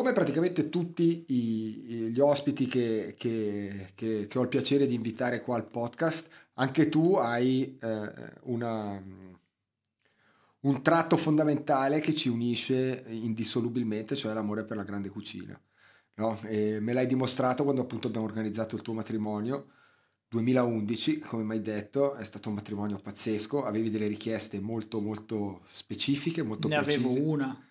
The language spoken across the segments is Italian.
come praticamente tutti i, gli ospiti che, che, che, che, ho il piacere di invitare qua al podcast, anche tu hai eh, una, un tratto fondamentale che ci unisce indissolubilmente, cioè l'amore per la grande cucina. No? me l'hai dimostrato quando appunto abbiamo organizzato il tuo matrimonio 2011, come mai detto, è stato un matrimonio pazzesco, avevi delle richieste molto molto specifiche, molto ne precise. Ne avevo una.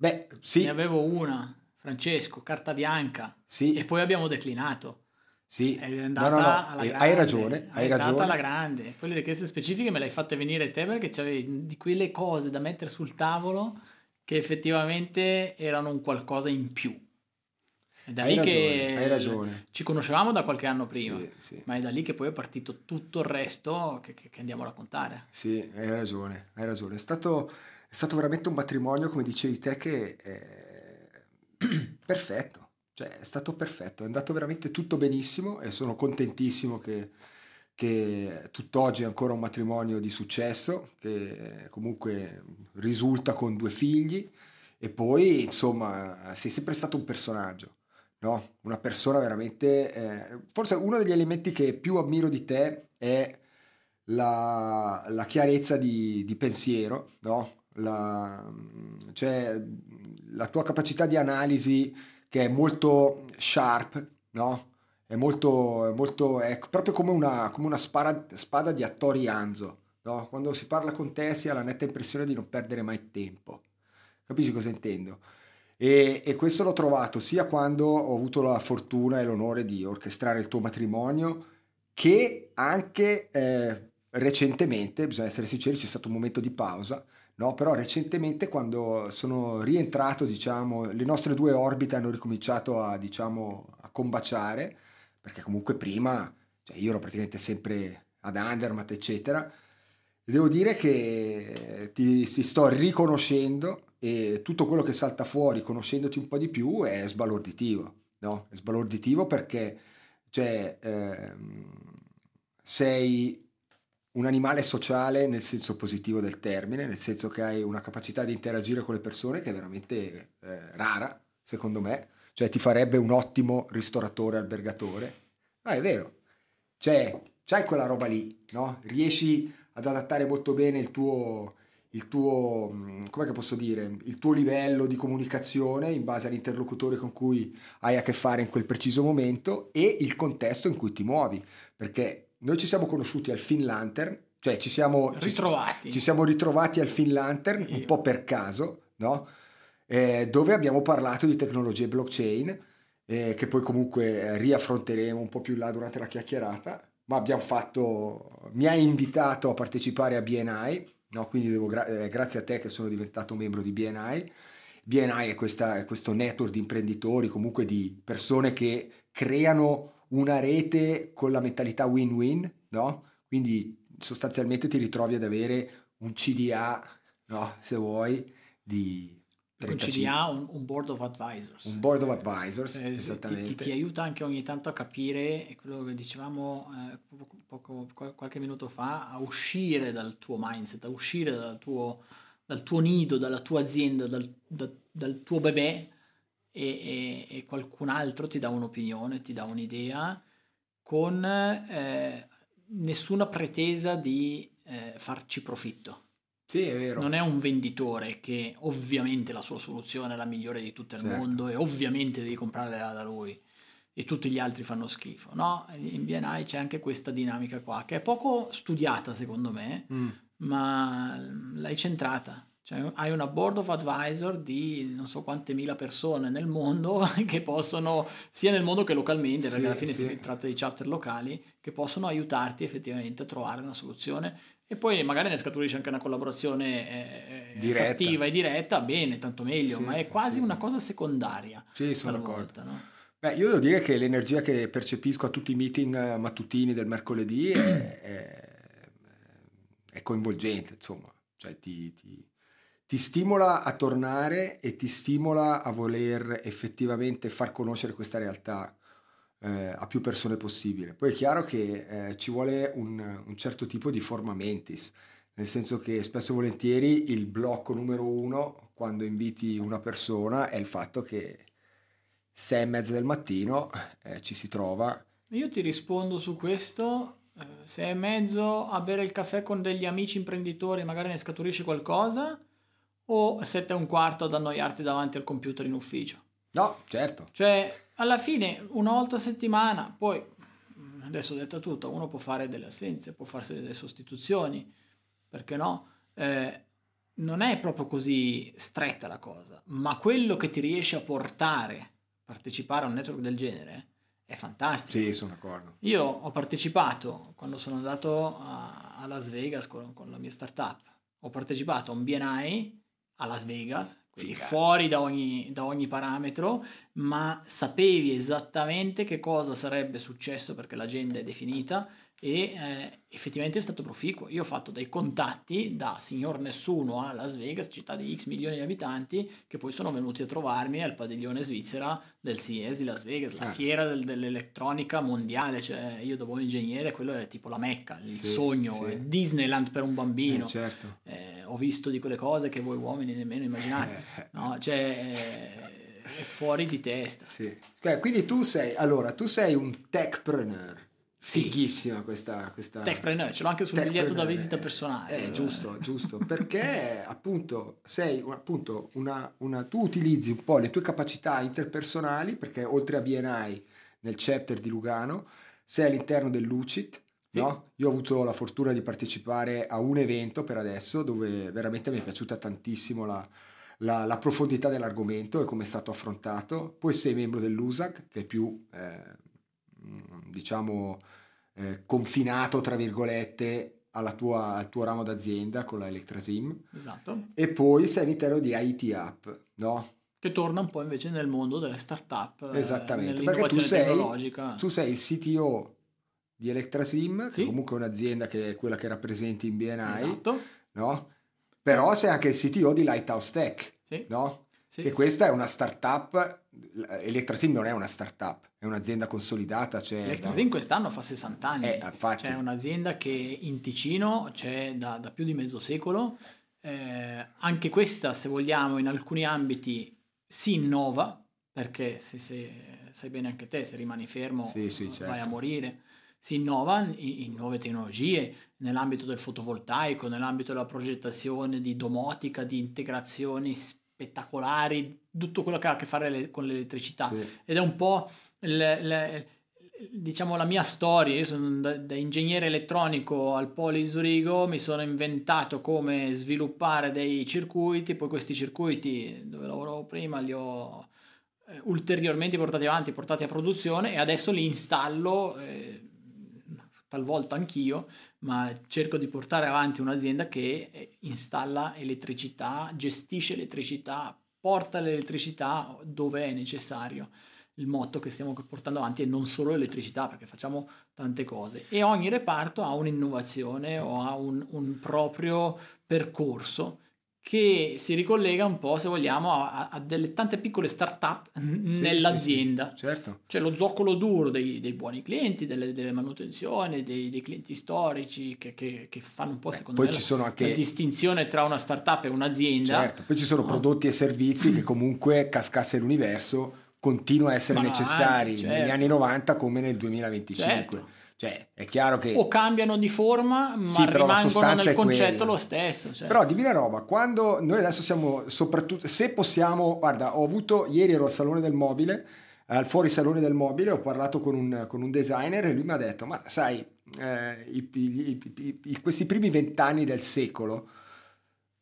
Beh, sì. Ne avevo una, Francesco, carta bianca. Sì. E poi abbiamo declinato. Sì, è andata no, no, no. alla grande. hai ragione, hai è ragione. alla grande. Poi le richieste specifiche me le hai fatte venire te perché c'avevi di quelle cose da mettere sul tavolo che effettivamente erano un qualcosa in più. È da hai lì ragione, che hai ragione. ci conoscevamo da qualche anno prima, sì, sì. ma è da lì che poi è partito tutto il resto che, che, che andiamo a raccontare. Sì, hai ragione, hai ragione. È stato, è stato veramente un matrimonio, come dicevi te, che è perfetto. Cioè, è stato perfetto, è andato veramente tutto benissimo e sono contentissimo che, che tutt'oggi è ancora un matrimonio di successo, che comunque risulta con due figli e poi, insomma, sei sempre stato un personaggio no? Una persona veramente... Eh, forse uno degli elementi che più ammiro di te è la, la chiarezza di, di pensiero, no? La, cioè, la tua capacità di analisi che è molto sharp, no? È molto, è molto è proprio come una, come una spada, spada di attori Anzo, no? Quando si parla con te si ha la netta impressione di non perdere mai tempo. Capisci cosa intendo? E, e, questo l'ho trovato sia quando ho avuto la fortuna e l'onore di orchestrare il tuo matrimonio, che anche eh, recentemente, bisogna essere sinceri, c'è stato un momento di pausa, no? però recentemente quando sono rientrato, diciamo, le nostre due orbite hanno ricominciato a, diciamo, a combaciare, perché comunque prima, cioè io ero praticamente sempre ad Andermatt, eccetera, devo dire che ti, ti sto riconoscendo e tutto quello che salta fuori conoscendoti un po' di più è sbalorditivo, no? È sbalorditivo perché cioè, ehm, sei un animale sociale nel senso positivo del termine, nel senso che hai una capacità di interagire con le persone che è veramente eh, rara, secondo me, cioè ti farebbe un ottimo ristoratore, albergatore. Ah, è vero, cioè, c'hai quella roba lì, no? Riesci ad adattare molto bene il tuo, il tuo, come posso dire, il tuo livello di comunicazione in base all'interlocutore con cui hai a che fare in quel preciso momento e il contesto in cui ti muovi. Perché noi ci siamo conosciuti al Fin Lantern, cioè ci siamo ritrovati, ci, ci siamo ritrovati al Fin Lantern un po' per caso, no? Eh, dove abbiamo parlato di tecnologie blockchain, eh, che poi comunque riaffronteremo un po' più là durante la chiacchierata. Ma abbiamo fatto, mi hai invitato a partecipare a BNI, no? quindi devo, eh, grazie a te che sono diventato membro di BNI. BNI è, questa, è questo network di imprenditori, comunque di persone che creano una rete con la mentalità win-win, no? quindi sostanzialmente ti ritrovi ad avere un CDA, no? se vuoi, di, 35. Un CDA, un, un, board of advisors. Un board of advisors, eh, esattamente. Ti, ti, ti, aiuta anche ogni tanto a capire quello che dicevamo eh, poco, poco, qualche minuto fa, a uscire dal tuo mindset, a uscire dal tuo, dal tuo nido, dalla tua azienda, dal, da, dal tuo bebè e, e, e, qualcun altro ti dà un'opinione, ti dà un'idea con eh, nessuna pretesa di eh, farci profitto sì, è vero. Non è un venditore che ovviamente la sua soluzione è la migliore di tutto il certo. mondo e ovviamente devi comprarla da lui e tutti gli altri fanno schifo. No, in BNI c'è anche questa dinamica qua che è poco studiata secondo me, mm. ma l'hai centrata. Cioè, hai una board of advisor di non so quante mila persone nel mondo che possono, sia nel mondo che localmente, perché sì, alla fine sì. si tratta di chapter locali, che possono aiutarti effettivamente a trovare una soluzione e poi magari ne scaturisce anche una collaborazione eh, attiva e diretta, bene, tanto meglio, sì, ma è quasi una cosa secondaria. Sì, sono d'accordo. No? Beh, io devo dire che l'energia che percepisco a tutti i meeting eh, mattutini del mercoledì è, è, è coinvolgente, insomma, cioè ti, ti, ti, stimola a tornare e ti stimola a voler effettivamente far conoscere questa realtà eh, a più persone possibile. Poi è chiaro che eh, ci vuole un, un, certo tipo di forma mentis, nel senso che spesso e volentieri il blocco numero uno quando inviti una persona è il fatto che sei e mezza del mattino eh, ci si trova. Io ti rispondo su questo, eh, sei e mezzo a bere il caffè con degli amici imprenditori, magari ne scaturisci qualcosa, o sette e un quarto ad annoiarti davanti al computer in ufficio? No, certo. Cioè, alla fine, una volta a settimana, poi, adesso detta tutto, uno può fare delle assenze, può farsi delle sostituzioni, perché no? Eh, non è proprio così stretta la cosa, ma quello che ti riesce a portare partecipare a un network del genere è fantastico. Sì, sono d'accordo. Io ho partecipato quando sono andato a, a Las Vegas con, con, la mia startup. Ho partecipato a un BNI a Las Vegas, quindi Figa. fuori da ogni, da ogni parametro, ma sapevi esattamente che cosa sarebbe successo perché l'agenda è definita e eh, effettivamente è stato proficuo. Io ho fatto dei contatti da signor nessuno a Las Vegas, città di X milioni di abitanti, che poi sono venuti a trovarmi al padiglione svizzera del CES di Las Vegas, la ah. fiera del, dell'elettronica mondiale. Cioè, io dopo ingegnere, quello era tipo la mecca, il sì, sogno, sì. Disneyland per un bambino. Eh, certo. eh, ho visto di quelle cose che voi uomini nemmeno immaginate. Eh. No? Cioè, è fuori di testa. Sì. Quindi tu sei, allora, tu sei un techpreneur Fighissima questa, questa... Techpreneur, ce l'ho anche sul biglietto da visita personale. Eh, giusto, giusto, perché appunto sei appunto una, una, tu utilizzi un po' le tue capacità interpersonali, perché oltre a BNI nel chapter di Lugano, sei all'interno del Lucid, sì. no? Io ho avuto la fortuna di partecipare a un evento per adesso dove veramente mi è piaciuta tantissimo la, la, la profondità dell'argomento e come è stato affrontato. Poi sei membro dell'USAC, che è più, eh, diciamo eh, confinato, tra virgolette, tua, al tuo ramo d'azienda con la Electrasim. Esatto. E poi sei all'interno di IT App, no? Che torna un po' invece nel mondo delle start-up. Eh, Esattamente, perché tu sei, tu sei il CTO di Electrasim, sì. che comunque è un'azienda che è quella che rappresenti in BNI, esatto. no? Però sei anche il CTO di Lighthouse Tech, sì. no? Sì, che questa è una startup, Electrasim non è una startup, è un'azienda consolidata. Cioè, Electrasim no? quest'anno fa 60 anni, eh, infatti. cioè è un'azienda che in Ticino c'è da, da più di mezzo secolo, eh, anche questa se vogliamo in alcuni ambiti si innova, perché se, se sai bene anche te, se rimani fermo sì, sì, certo. vai a morire, si innova in, in nuove tecnologie, nell'ambito del fotovoltaico, nell'ambito della progettazione di domotica, di integrazioni spettacolari, tutto quello che ha a che fare con l'elettricità. Sì. Ed è un po' le, le, diciamo la mia storia. Io sono da, da, ingegnere elettronico al Poli di Zurigo, mi sono inventato come sviluppare dei circuiti, poi questi circuiti dove lavoravo prima li ho eh, ulteriormente portati avanti, portati a produzione e adesso li installo. Eh, talvolta anch'io, ma cerco di portare avanti un'azienda che eh, installa elettricità, gestisce elettricità, porta l'elettricità dove è necessario. Il motto che stiamo portando avanti è non solo elettricità, perché facciamo tante cose. E ogni reparto ha un'innovazione o ha un, un proprio percorso che si ricollega un po', se vogliamo, a, a delle tante piccole start-up sì, nell'azienda. Sì, sì, certo. C'è lo zoccolo duro dei, dei buoni clienti, delle, delle manutenzioni, dei, dei, clienti storici che, che, che, fanno un po', Beh, secondo poi me, ci sono anche... la distinzione tra una start-up e un'azienda. Certo, poi ci sono no? prodotti e servizi che comunque, cascasse l'universo, continuano a essere Ma necessari anche, certo. negli anni 90 come nel 2025. Certo. Cioè, è chiaro che... O cambiano di forma, ma sì, rimangono nel concetto lo stesso. Cioè. Però dimmi la roba, quando noi adesso siamo soprattutto... Se possiamo... Guarda, ho avuto... Ieri ero al Salone del Mobile, al fuori Salone del Mobile, ho parlato con un, con un designer e lui mi ha detto, ma sai, eh, i, i, i, questi primi vent'anni del secolo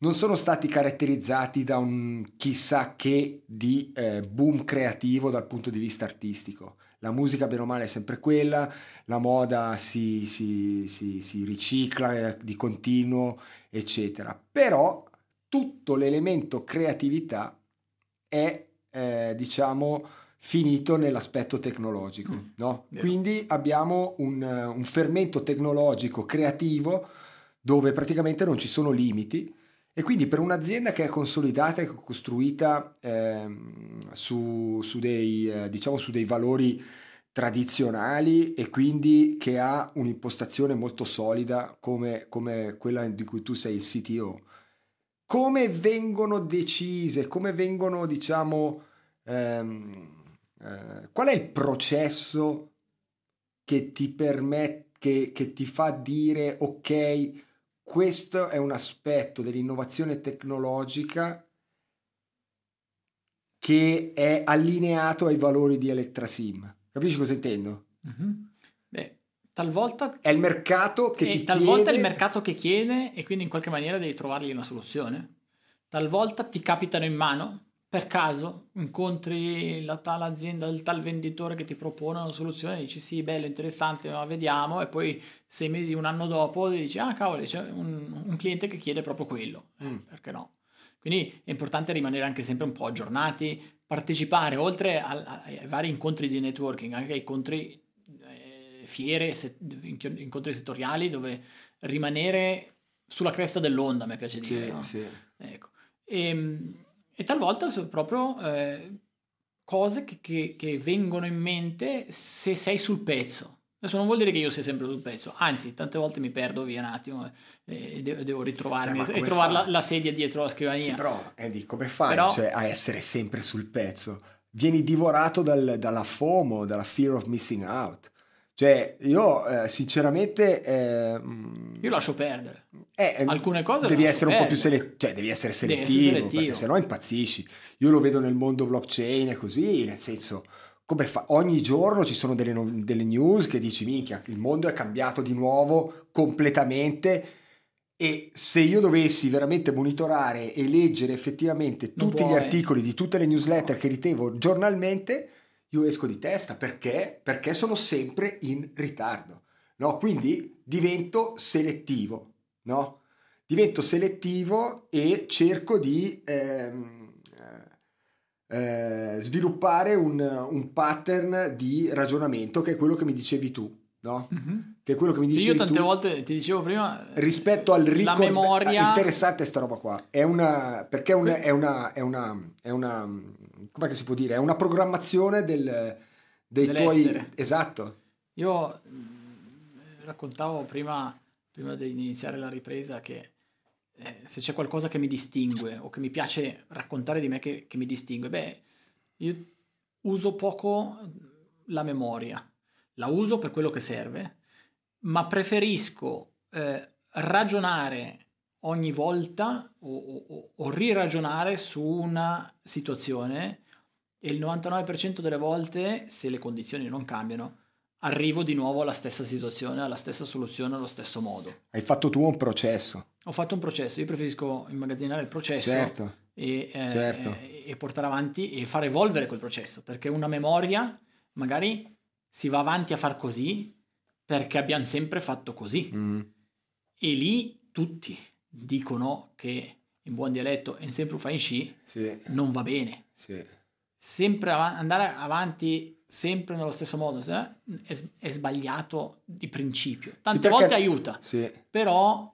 non sono stati caratterizzati da un chissà che di eh, boom creativo dal punto di vista artistico la musica bene o male è sempre quella, la moda si, si, si, si ricicla eh, di continuo, eccetera. Però tutto l'elemento creatività è, eh, diciamo, finito nell'aspetto tecnologico. Mm, no? Quindi abbiamo un, un fermento tecnologico creativo dove praticamente non ci sono limiti e quindi per un'azienda che è consolidata e costruita eh, su, su, dei, eh, diciamo su dei valori tradizionali e quindi che ha un'impostazione molto solida come, come quella di cui tu sei il CTO. Come vengono decise, come vengono, diciamo, ehm, eh, qual è il processo che ti permette, che, che ti fa dire ok, questo è un aspetto dell'innovazione tecnologica che è allineato ai valori di Electrasim. Capisci cosa intendo? Mm-hmm. Beh, talvolta è il mercato che ti talvolta chiede... è il mercato che chiede e quindi in qualche maniera devi trovargli una soluzione. Talvolta ti capitano in mano per caso incontri la tal azienda, il tal venditore che ti propone una soluzione, dici sì, bello, interessante, ma vediamo, e poi sei mesi, un anno dopo dici ah cavolo, c'è un, un cliente che chiede proprio quello, eh, mm. perché no? Quindi è importante rimanere anche sempre un po' aggiornati, partecipare oltre a, ai vari incontri di networking, anche ai incontri, eh, fiere, set, incontri settoriali, dove rimanere sulla cresta dell'onda, mi piace dire. Sì, no? sì. Ecco. E, ehm, e talvolta sono proprio eh, cose che, che, che, vengono in mente se sei sul pezzo. Adesso non vuol dire che io sia sempre sul pezzo, anzi, tante volte mi perdo via un attimo e devo, devo ritrovarmi eh, e trovare la, la, sedia dietro la scrivania. Sì, però, Andy, come fai però, cioè, a essere sempre sul pezzo? Vieni divorato dal, dalla FOMO, dalla fear of missing out. Cioè, io eh, sinceramente... Eh, io lascio perdere. Eh, Alcune cose devi essere un po' più selettivo, cioè devi essere selettivo, devi essere selettivo. perché sennò impazzisci. Io lo vedo nel mondo blockchain e così, nel senso, come fa? ogni giorno ci sono delle, delle news che dici, minchia, il mondo è cambiato di nuovo completamente e se io dovessi veramente monitorare e leggere effettivamente tutti gli articoli di tutte le newsletter che ricevo giornalmente io esco di testa perché? Perché sono sempre in ritardo, no? Quindi divento selettivo, no? Divento selettivo e cerco di ehm, eh, sviluppare un, un, pattern di ragionamento che è quello che mi dicevi tu, no? Mm-hmm. Che è quello che mi dicevi sì, io tante tu, volte ti dicevo prima rispetto al ricordo la memoria ah, interessante sta roba qua è una perché è una, è una, è una, è una come si può dire? È una programmazione del, dei Dell'essere. tuoi... Esatto. Io mm, raccontavo prima, prima di iniziare la ripresa che eh, se c'è qualcosa che mi distingue o che mi piace raccontare di me che, che mi distingue, beh, io uso poco la memoria. La uso per quello che serve, ma preferisco eh, ragionare ogni volta o, o, o riragionare su una situazione e il 99% delle volte, se le condizioni non cambiano, arrivo di nuovo alla stessa situazione, alla stessa soluzione, allo stesso modo. Hai fatto tu un processo. Ho fatto un processo, io preferisco immagazzinare il processo certo, e, eh, certo. e, portare avanti e far evolvere quel processo, perché una memoria magari si va avanti a far così perché abbiamo sempre fatto così. Mm. E lì tutti dicono che in buon dialetto in sempre fa in sci sì. non va bene. Sì sempre av- andare avanti sempre nello stesso modo è, è, sbagliato di principio. Tante sì, perché... volte aiuta, però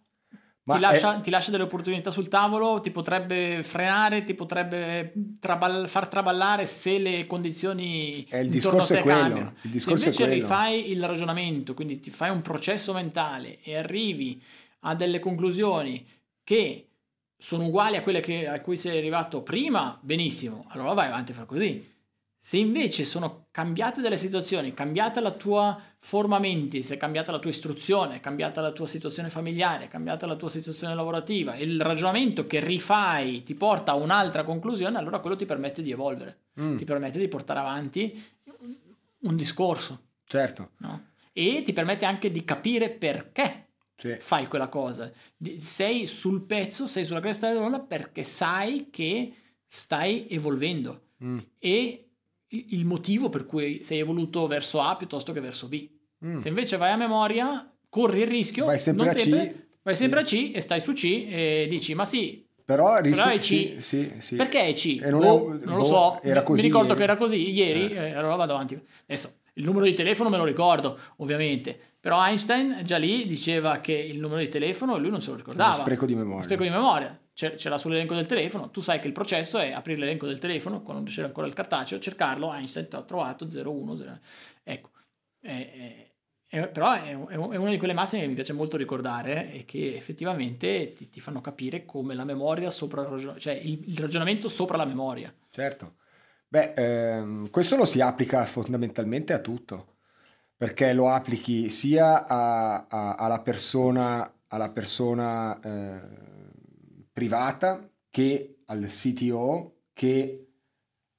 ti lascia, è... ti, lascia, delle opportunità sul tavolo, ti potrebbe frenare, ti potrebbe traball- far traballare se le condizioni è il discorso è quello. cambiano. Il se invece rifai il ragionamento, quindi ti fai un processo mentale e arrivi a delle conclusioni che sono uguali a quelle che, a cui sei arrivato prima, benissimo, allora vai avanti a fare così. Se invece sono cambiate delle situazioni, cambiata la tua forma mentis, è cambiata la tua istruzione, è cambiata la tua situazione familiare, è cambiata la tua situazione lavorativa, e il ragionamento che rifai ti porta a un'altra conclusione, allora quello ti permette di evolvere, mm. ti permette di portare avanti un discorso. Certo. No? E ti permette anche di capire perché sì. fai quella cosa. Sei sul pezzo, sei sulla cresta dell'onda perché sai che stai evolvendo mm. e il motivo per cui sei evoluto verso A piuttosto che verso B. Mm. Se invece vai a memoria, corri il rischio, vai sempre a sempre, C, vai sempre a C e stai su C e dici ma sì, però, rischio, però è C. Sì, sì. Perché è C? non, boh, è, non boh, lo so. Era così, mi ricordo ieri. che era così ieri, eh. Eh, allora vado avanti. Adesso il numero di telefono me lo ricordo, ovviamente, però Einstein già lì diceva che il numero di telefono lui non se lo ricordava. Uno spreco di memoria. Spreco di memoria. C'è, c'è sull'elenco del telefono, tu sai che il processo è aprire l'elenco del telefono, quando c'era ancora il cartaceo, cercarlo, Einstein ti ha trovato 01, 0, ecco. Eh, però è, è, una di quelle massime che mi piace molto ricordare e che effettivamente ti, ti fanno capire come la memoria sopra il ragionamento, cioè il, il, ragionamento sopra la memoria. Certo. Beh, ehm, questo lo si applica fondamentalmente a tutto, perché lo applichi sia a, a, alla persona, alla persona eh, privata che al CTO, che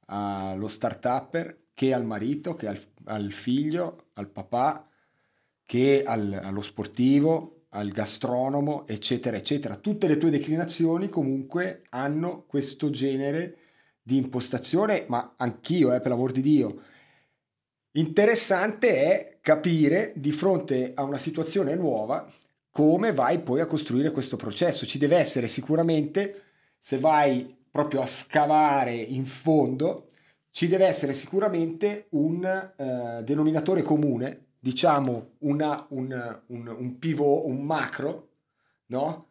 allo start-upper, che al marito, che al, al figlio, al papà, che al, allo sportivo, al gastronomo, eccetera, eccetera. Tutte le tue declinazioni comunque hanno questo genere di impostazione, ma anch'io, eh, per l'amor di Dio. Interessante è capire di fronte a una situazione nuova come vai poi a costruire questo processo. Ci deve essere sicuramente, se vai proprio a scavare in fondo, ci deve essere sicuramente un eh, denominatore comune, diciamo una, un, un, un pivot, un macro, no?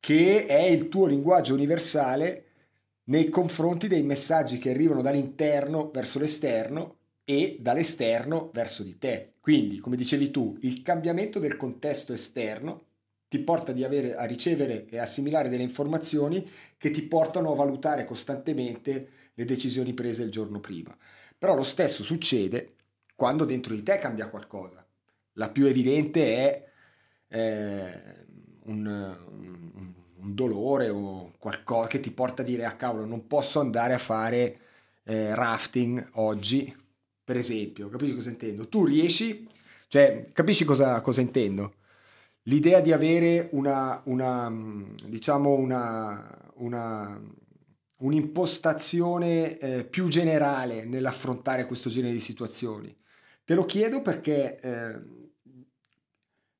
che è il tuo linguaggio universale nei confronti dei messaggi che arrivano dall'interno verso l'esterno e dall'esterno verso di te. Quindi, come dicevi tu, il cambiamento del contesto esterno ti porta avere, a ricevere e assimilare delle informazioni che ti portano a valutare costantemente le decisioni prese il giorno prima. Però lo stesso succede quando dentro di te cambia qualcosa. La più evidente è eh, un, un, un, dolore o qualcosa che ti porta a dire a ah, cavolo non posso andare a fare eh, rafting oggi per esempio, capisci cosa intendo? Tu riesci, cioè, capisci cosa, cosa intendo? L'idea di avere una, una diciamo, una, una un'impostazione eh, più generale nell'affrontare questo genere di situazioni. Te lo chiedo perché eh,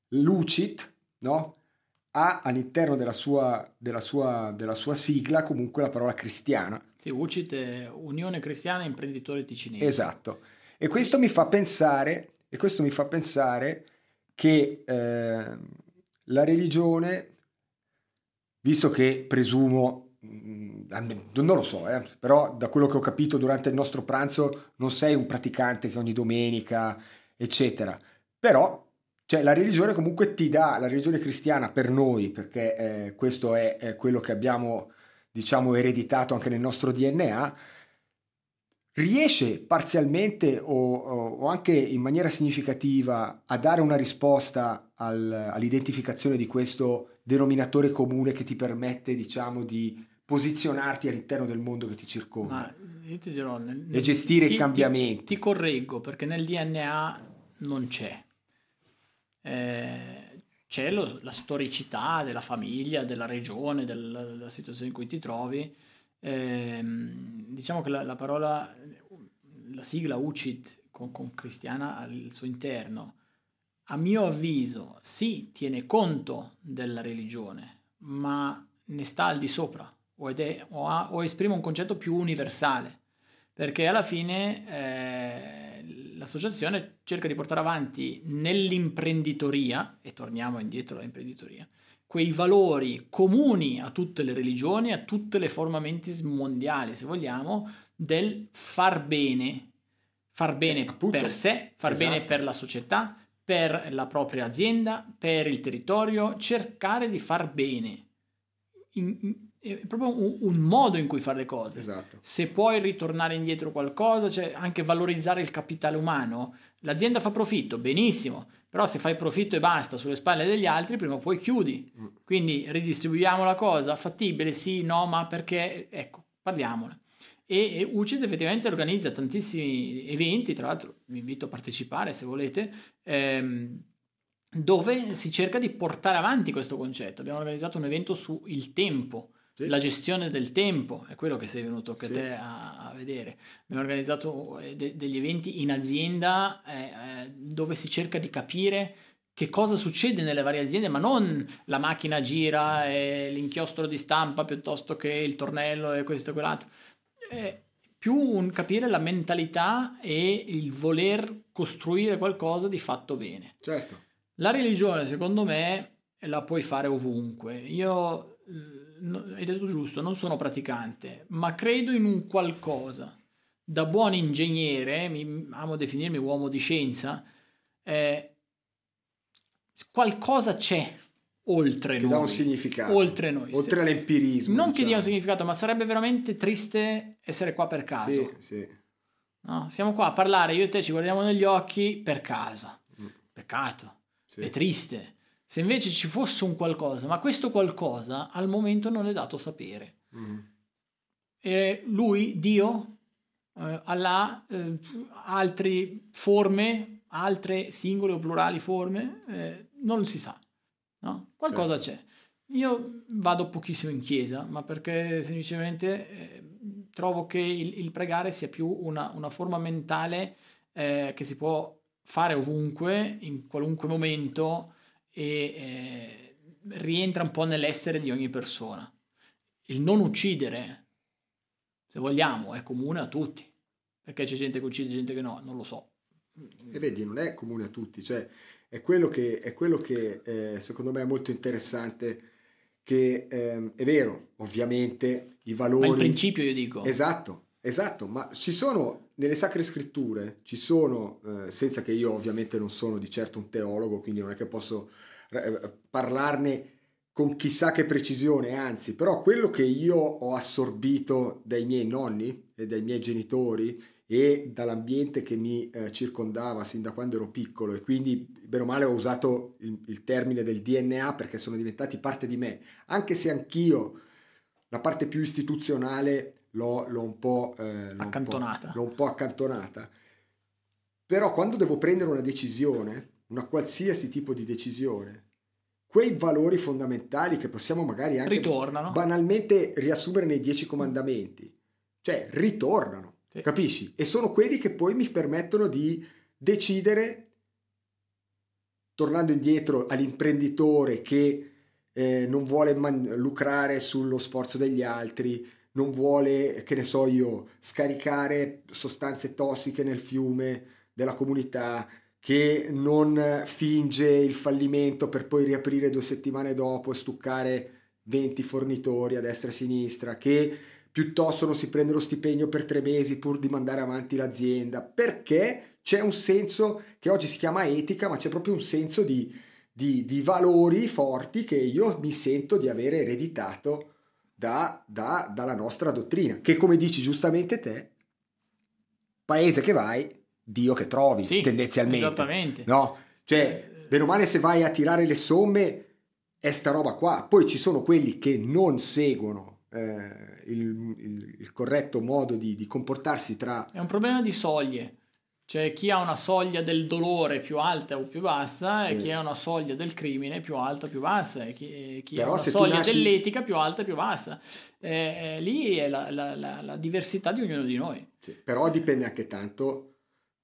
Lucid no, ha all'interno della sua, della, sua, della sua sigla comunque la parola cristiana. Sì, UCIT è Unione Cristiana Imprenditori Ticinesi. Esatto. E questo mi fa pensare, mi fa pensare che eh, la religione, visto che presumo, non lo so, eh, però da quello che ho capito durante il nostro pranzo non sei un praticante che ogni domenica, eccetera, però cioè, la religione comunque ti dà, la religione cristiana per noi, perché eh, questo è, è quello che abbiamo, diciamo, ereditato anche nel nostro DNA, riesce parzialmente o, o, anche in maniera significativa a dare una risposta al, all'identificazione di questo denominatore comune che ti permette, diciamo, di posizionarti all'interno del mondo che ti circonda. Ma io ti dirò, nel, e gestire ti, i cambiamenti. Ti, ti, correggo perché nel DNA non c'è. Eh, c'è lo, la storicità della famiglia, della regione, della, della situazione in cui ti trovi eh, diciamo che la, la, parola, la sigla UCIT con, con cristiana al suo interno, a mio avviso, sì, tiene conto della religione, ma ne sta al di sopra o, è, o, ha, o esprime un concetto più universale, perché alla fine eh, l'associazione cerca di portare avanti nell'imprenditoria, e torniamo indietro all'imprenditoria, quei valori comuni a tutte le religioni, a tutte le mentis mondiali, se vogliamo, del far bene, far bene eh, per sé, far esatto. bene per la società, per la propria azienda, per il territorio, cercare di far bene. In, in, è proprio un, un, modo in cui fare le cose. Esatto. Se puoi ritornare indietro qualcosa, cioè anche valorizzare il capitale umano. L'azienda fa profitto, benissimo, però se fai profitto e basta sulle spalle degli altri, prima o poi chiudi. Mm. Quindi ridistribuiamo la cosa, fattibile, sì, no, ma perché, ecco, parliamone. E, e UCIT effettivamente organizza tantissimi eventi, tra l'altro vi invito a partecipare se volete, ehm, dove si cerca di portare avanti questo concetto. Abbiamo organizzato un evento sul tempo, sì. la gestione del tempo, è quello che sei venuto anche sì. te a, a, vedere. Abbiamo organizzato eh, de- degli eventi in azienda eh, eh, dove si cerca di capire che cosa succede nelle varie aziende, ma non la macchina gira e l'inchiostro di stampa piuttosto che il tornello e questo e quell'altro. È più un capire la mentalità e il voler costruire qualcosa di fatto bene. Certo. La religione, secondo me, la puoi fare ovunque. Io, eh, hai detto giusto, non sono praticante, ma credo in un qualcosa. Da buon ingegnere, mi, amo definirmi uomo di scienza, eh, qualcosa c'è oltre che noi. dà un significato. Oltre noi. Oltre all'empirismo. Non diciamo. che dia un significato, ma sarebbe veramente triste essere qua per caso. Sì, sì. No? Siamo qua a parlare, io e te ci guardiamo negli occhi per caso. Mm. Peccato. Sì. È triste. Se invece ci fosse un qualcosa, ma questo qualcosa al momento non è dato sapere. Mm. E lui, Dio, eh, Allah, eh, altre forme, altre singole o plurali forme, eh, non si sa. No? Qualcosa Certo. c'è. Io vado pochissimo in chiesa, ma perché semplicemente eh, trovo che il, il pregare sia più una, una forma mentale eh, che si può fare ovunque, in qualunque momento e eh, rientra un po' nell'essere di ogni persona. Il non uccidere, se vogliamo, è comune a tutti. Perché c'è gente che uccide gente che no, non lo so. E vedi, non è comune a tutti, cioè è quello che, è quello che eh, secondo me è molto interessante, che ehm, è vero, ovviamente i valori... Ma il principio io dico. Esatto, esatto, ma ci sono nelle sacre scritture, ci sono, eh, senza che io ovviamente non sono di certo un teologo, quindi non è che posso eh, parlarne con chissà che precisione, anzi, però quello che io ho assorbito dai miei nonni e dai miei genitori e dall'ambiente che mi eh, circondava sin da quando ero piccolo e quindi bene o male ho usato il, il termine del DNA perché sono diventati parte di me, anche se anch'io la parte più istituzionale l'ho, l'ho un po' eh, l'ho accantonata. Un po', l'ho un po' accantonata. Però quando devo prendere una decisione, una qualsiasi tipo di decisione, quei valori fondamentali che possiamo magari anche Ritornano. banalmente riassumere nei dieci comandamenti, cioè ritornano, Sì. capisci? E sono quelli che poi mi permettono di decidere, tornando indietro all'imprenditore che eh, non vuole man- lucrare sullo sforzo degli altri, non vuole, che ne so io, scaricare sostanze tossiche nel fiume della comunità, che non finge il fallimento per poi riaprire due settimane dopo e stuccare 20 fornitori a destra e a sinistra, che piuttosto non si prende lo stipendio per tre mesi pur di mandare avanti l'azienda, perché c'è un senso che oggi si chiama etica, ma c'è proprio un senso di, di, di valori forti che io mi sento di avere ereditato da, da, dalla nostra dottrina, che come dici giustamente te, paese che vai, Dio che trovi, Sì, tendenzialmente. Esattamente. No? Cioè, bene o male se vai a tirare le somme, è sta roba qua. Poi ci sono quelli che non seguono eh, il, il- il corretto modo di, di comportarsi tra... È un problema di soglie. Cioè chi ha una soglia del dolore più alta o più bassa e Sì. chi ha una soglia del crimine più alta o più bassa e chi, chi ha una soglia nasci- dell'etica più alta o più bassa. Eh, eh, lì è la, la- la- la diversità di ognuno di noi. sì, però dipende anche tanto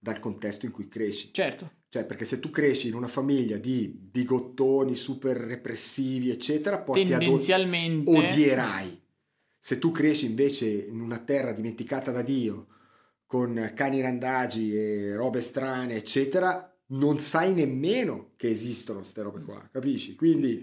dal contesto in cui cresci. Certo, Cioè, perché se tu cresci in una famiglia di bigottoni super repressivi, eccetera, porti ad tendenzialmente... odierai. Se tu cresci invece in una terra dimenticata da Dio, con cani randagi e robe strane, eccetera, non sai nemmeno che esistono queste robe qua, capisci? Quindi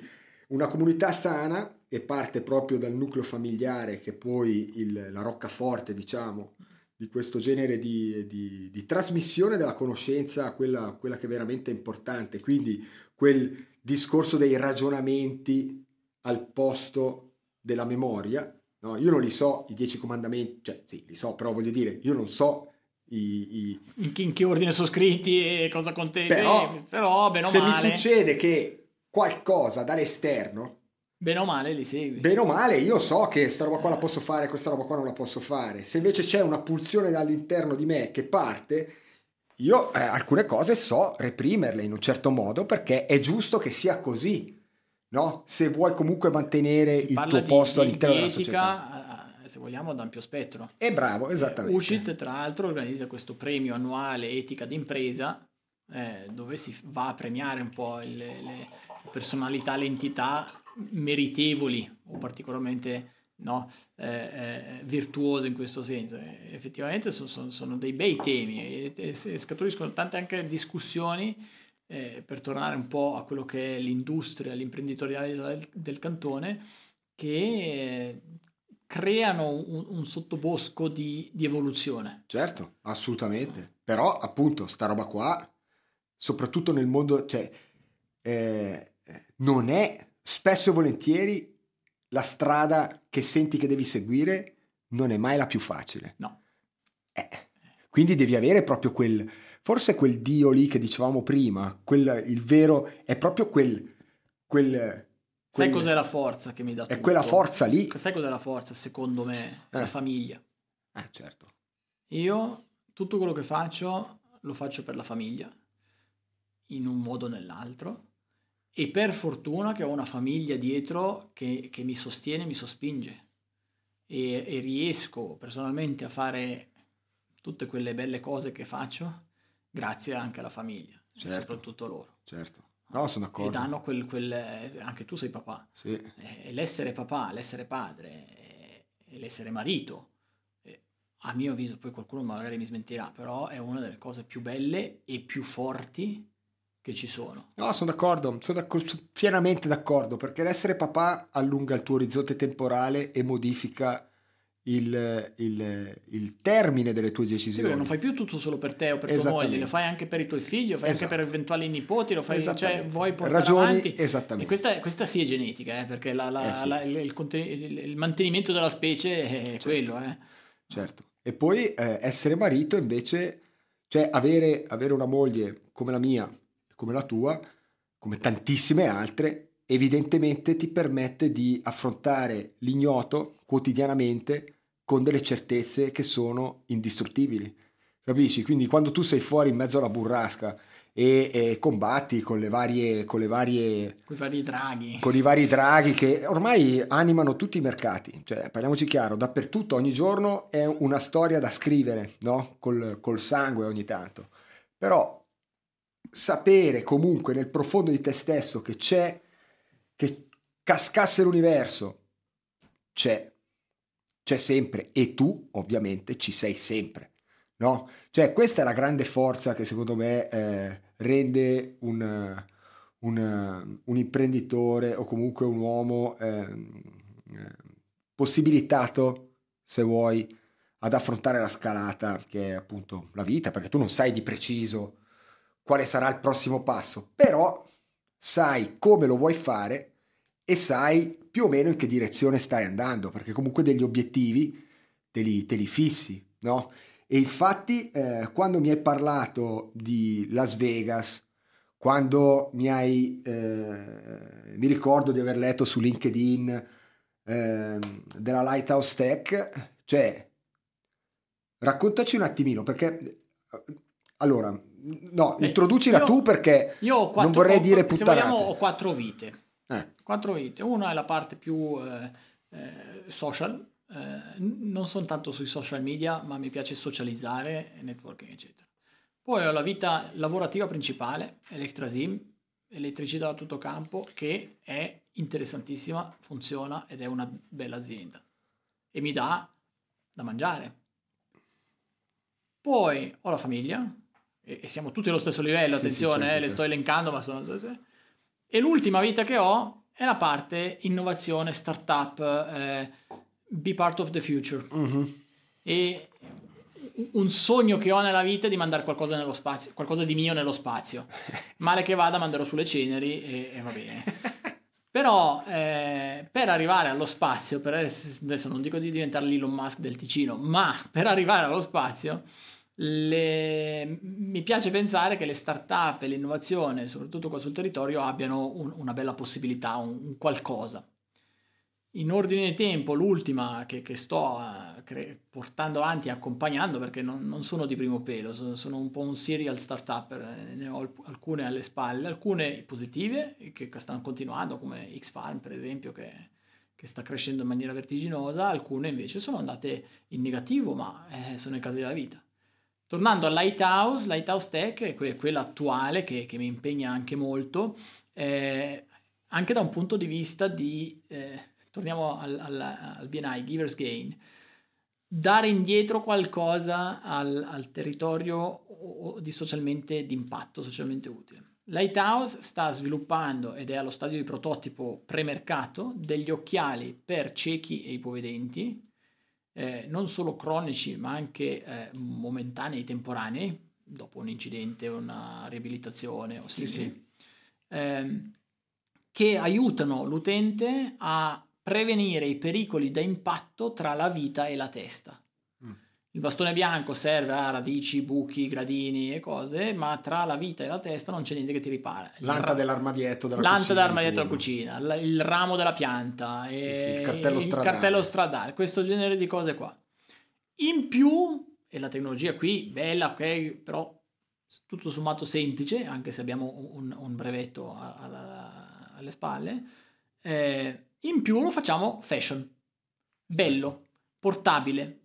una comunità sana e parte proprio dal nucleo familiare che poi il- la roccaforte, diciamo, di questo genere di, di- di trasmissione della conoscenza, quella, quella che è veramente importante. Quindi quel discorso dei ragionamenti al posto della memoria. No, io non li so i dieci comandamenti, cioè sì, li so, però voglio dire, io non so i, i- In che, in che ordine sono scritti e cosa contengono. Però, però bene o se mi male, succede che qualcosa dall'esterno, bene o male li segui. bene o male, io so che questa roba qua la posso fare, questa roba qua non la posso fare. Se invece c'è una pulsione dall'interno di me che parte, io eh, alcune cose so reprimerle in un certo modo perché è giusto che sia così, no? Se vuoi comunque mantenere si il tuo di, posto di- all'interno della società. etica, eh, se vogliamo, ad ampio spettro. È bravo, esattamente. UCIT, tra l'altro, organizza questo premio annuale etica d'impresa, eh, dove si va a premiare un po' le, le personalità, le entità meritevoli o particolarmente no, eh, eh, virtuose in questo senso. Effettivamente so- so- sono dei bei temi e, e- e scaturiscono tante anche discussioni eh, per tornare un po' a quello che è l'industria, l'imprenditoriale del, del cantone, che creano un, un sottobosco di, di, evoluzione. Certo, assolutamente. Però appunto sta roba qua, soprattutto nel mondo, cioè, eh, non è spesso e volentieri la strada che senti che devi seguire non è mai la più facile. No. Eh, quindi devi avere proprio quel, forse quel Dio lì che dicevamo prima, quel, il vero, è proprio quel, quel Sai cos'è la forza che mi dà tutto? È quella forza lì. Sai cos'è la forza, secondo me? Eh. La famiglia. Eh, certo. Io tutto quello che faccio lo faccio per la famiglia, in un modo o nell'altro, e per fortuna che ho una famiglia dietro che, che mi sostiene, mi sospinge, e, e riesco personalmente a fare tutte quelle belle cose che faccio grazie anche alla famiglia, certo. soprattutto loro. Certo. No, sono d'accordo. E danno quel, quel, anche tu sei papà. Sì. E l'essere papà, l'essere padre, e l'essere marito, a mio avviso, poi qualcuno magari mi smentirà, però è una delle cose più belle e più forti che ci sono. No, sono d'accordo, sono, d'accordo, pienamente d'accordo, perché l'essere papà allunga il tuo orizzonte temporale e modifica il, il, il, termine delle tue decisioni. Sì, non fai più tutto solo per te o per tua moglie, lo fai anche per i tuoi figli, lo fai esatto. anche per eventuali nipoti, lo fai, cioè vuoi portare Ragioni, avanti. Esattamente. E questa, questa sì è genetica, eh, perché la, la, eh sì. la, il, il, mantenimento della specie è certo. quello. Eh. Certo. E poi eh, essere marito invece, cioè avere, avere una moglie come la mia, come la tua, come tantissime altre, evidentemente ti permette di affrontare l'ignoto quotidianamente con delle certezze che sono indistruttibili. Capisci? Quindi quando tu sei fuori in mezzo alla burrasca e, e combatti con le varie con le varie con i vari draghi con i vari draghi che ormai animano tutti i mercati cioè parliamoci chiaro dappertutto ogni giorno è una storia da scrivere no? col, col sangue ogni tanto però sapere comunque nel profondo di te stesso che c'è che cascasse l'universo c'è, c'è sempre e tu ovviamente ci sei sempre, no? Cioè questa è la grande forza che secondo me eh, rende un, un, un, imprenditore o comunque un uomo eh, possibilitato, se vuoi, ad affrontare la scalata che è appunto la vita, perché tu non sai di preciso quale sarà il prossimo passo, però sai come lo vuoi fare e sai più o meno in che direzione stai andando, perché comunque degli obiettivi te li, te li fissi, no? E infatti eh, quando mi hai parlato di Las Vegas, quando mi hai, eh, mi ricordo di aver letto su LinkedIn eh, della Lighthouse Tech, cioè raccontaci un attimino perché allora no, Beh, introducila io, tu perché io quattro, non vorrei dire puttanate. Se vogliamo ho quattro vite. Eh. Quattro vite. Una è la parte più eh, eh, social, eh, non sono tanto sui social media, ma mi piace socializzare, networking, eccetera. Poi ho la vita lavorativa principale, Electrasim, elettricità da tutto campo, che è interessantissima, funziona ed è una bella azienda. E mi dà da mangiare. Poi ho la famiglia, e, e siamo tutti allo stesso livello, sì, attenzione, sì, certo, eh, le sto certo. elencando, ma sono... E l'ultima vita che ho è la parte innovazione, startup, eh, be part of the future. Uh-huh. E un sogno che ho nella vita è di mandare qualcosa nello spazio, qualcosa di mio nello spazio. Male che vada, manderò sulle ceneri e, e va bene. Però eh, per arrivare allo spazio, per, adesso non dico di diventare l'Elon Musk del Ticino, ma per arrivare allo spazio le... mi piace pensare che le start-up e l'innovazione, soprattutto qua sul territorio, abbiano un, una bella possibilità, un, un, qualcosa. In ordine di tempo, l'ultima che, che sto uh, cre- portando avanti e accompagnando, perché non, non, sono di primo pelo, sono, sono un po' un serial startup, eh, ne ho alcune alle spalle, alcune positive che stanno continuando, come X-Farm per esempio, che, che sta crescendo in maniera vertiginosa, alcune invece sono andate in negativo, ma eh, sono i casi della vita. Tornando al Lighthouse, Lighthouse Tech è quella attuale che, che mi impegna anche molto, eh, anche da un punto di vista di, eh, torniamo al, al, al, BNI, Givers Gain, dare indietro qualcosa al, al territorio di socialmente d'impatto, socialmente utile. Lighthouse sta sviluppando ed è allo stadio di prototipo premercato degli occhiali per ciechi e ipovedenti, eh, non solo cronici ma anche eh, momentanei, temporanei, dopo un incidente, una riabilitazione o simili, sì, sì. eh, che aiutano l'utente a prevenire i pericoli da impatto tra la vita e la testa. Il bastone bianco serve a radici, buchi, gradini e cose, ma tra la vita e la testa non c'è niente che ti ripara. L'anta dell'armadietto della L'anta cucina. dell'armadietto della cucina, il ramo della pianta, sì, sì, il, cartello il cartello stradale, questo genere di cose qua. In più, e la tecnologia qui, bella, ok, però tutto sommato semplice, anche se abbiamo un, un brevetto a, a, alle spalle, eh, in più lo facciamo fashion, bello, portabile,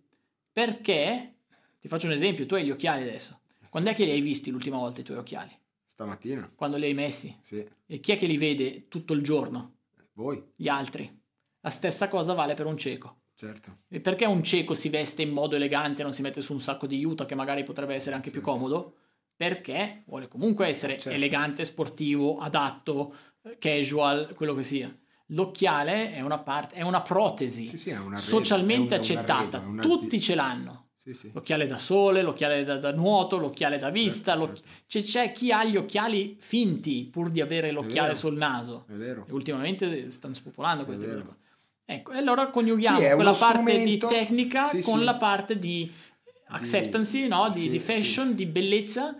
perché, ti faccio un esempio, tu hai gli occhiali adesso. Quando è che li hai visti l'ultima volta i tuoi occhiali? Stamattina. Quando li hai messi? Sì. E chi è che li vede tutto il giorno? Voi. Gli altri. La stessa cosa vale per un cieco. Certo. E perché un cieco si veste in modo elegante non si mette su un sacco di juta che magari potrebbe essere anche certo. più comodo? Perché vuole comunque essere certo. elegante, sportivo, adatto, casual, quello che sia. L'occhiale è una, parte, è una protesi sì, sì, è una socialmente è un, accettata, una... tutti ce l'hanno. Sì, l'occhiale da sole, l'occhiale da, da nuoto, l'occhiale da vista. Certo, certo. C'è, c'è, chi ha gli occhiali finti pur di avere l'occhiale sul naso. È vero. E ultimamente stanno spopolando queste cose. Ecco, e allora coniughiamo quella parte di tecnica con la parte di acceptance, di, no? di, di fashion, di bellezza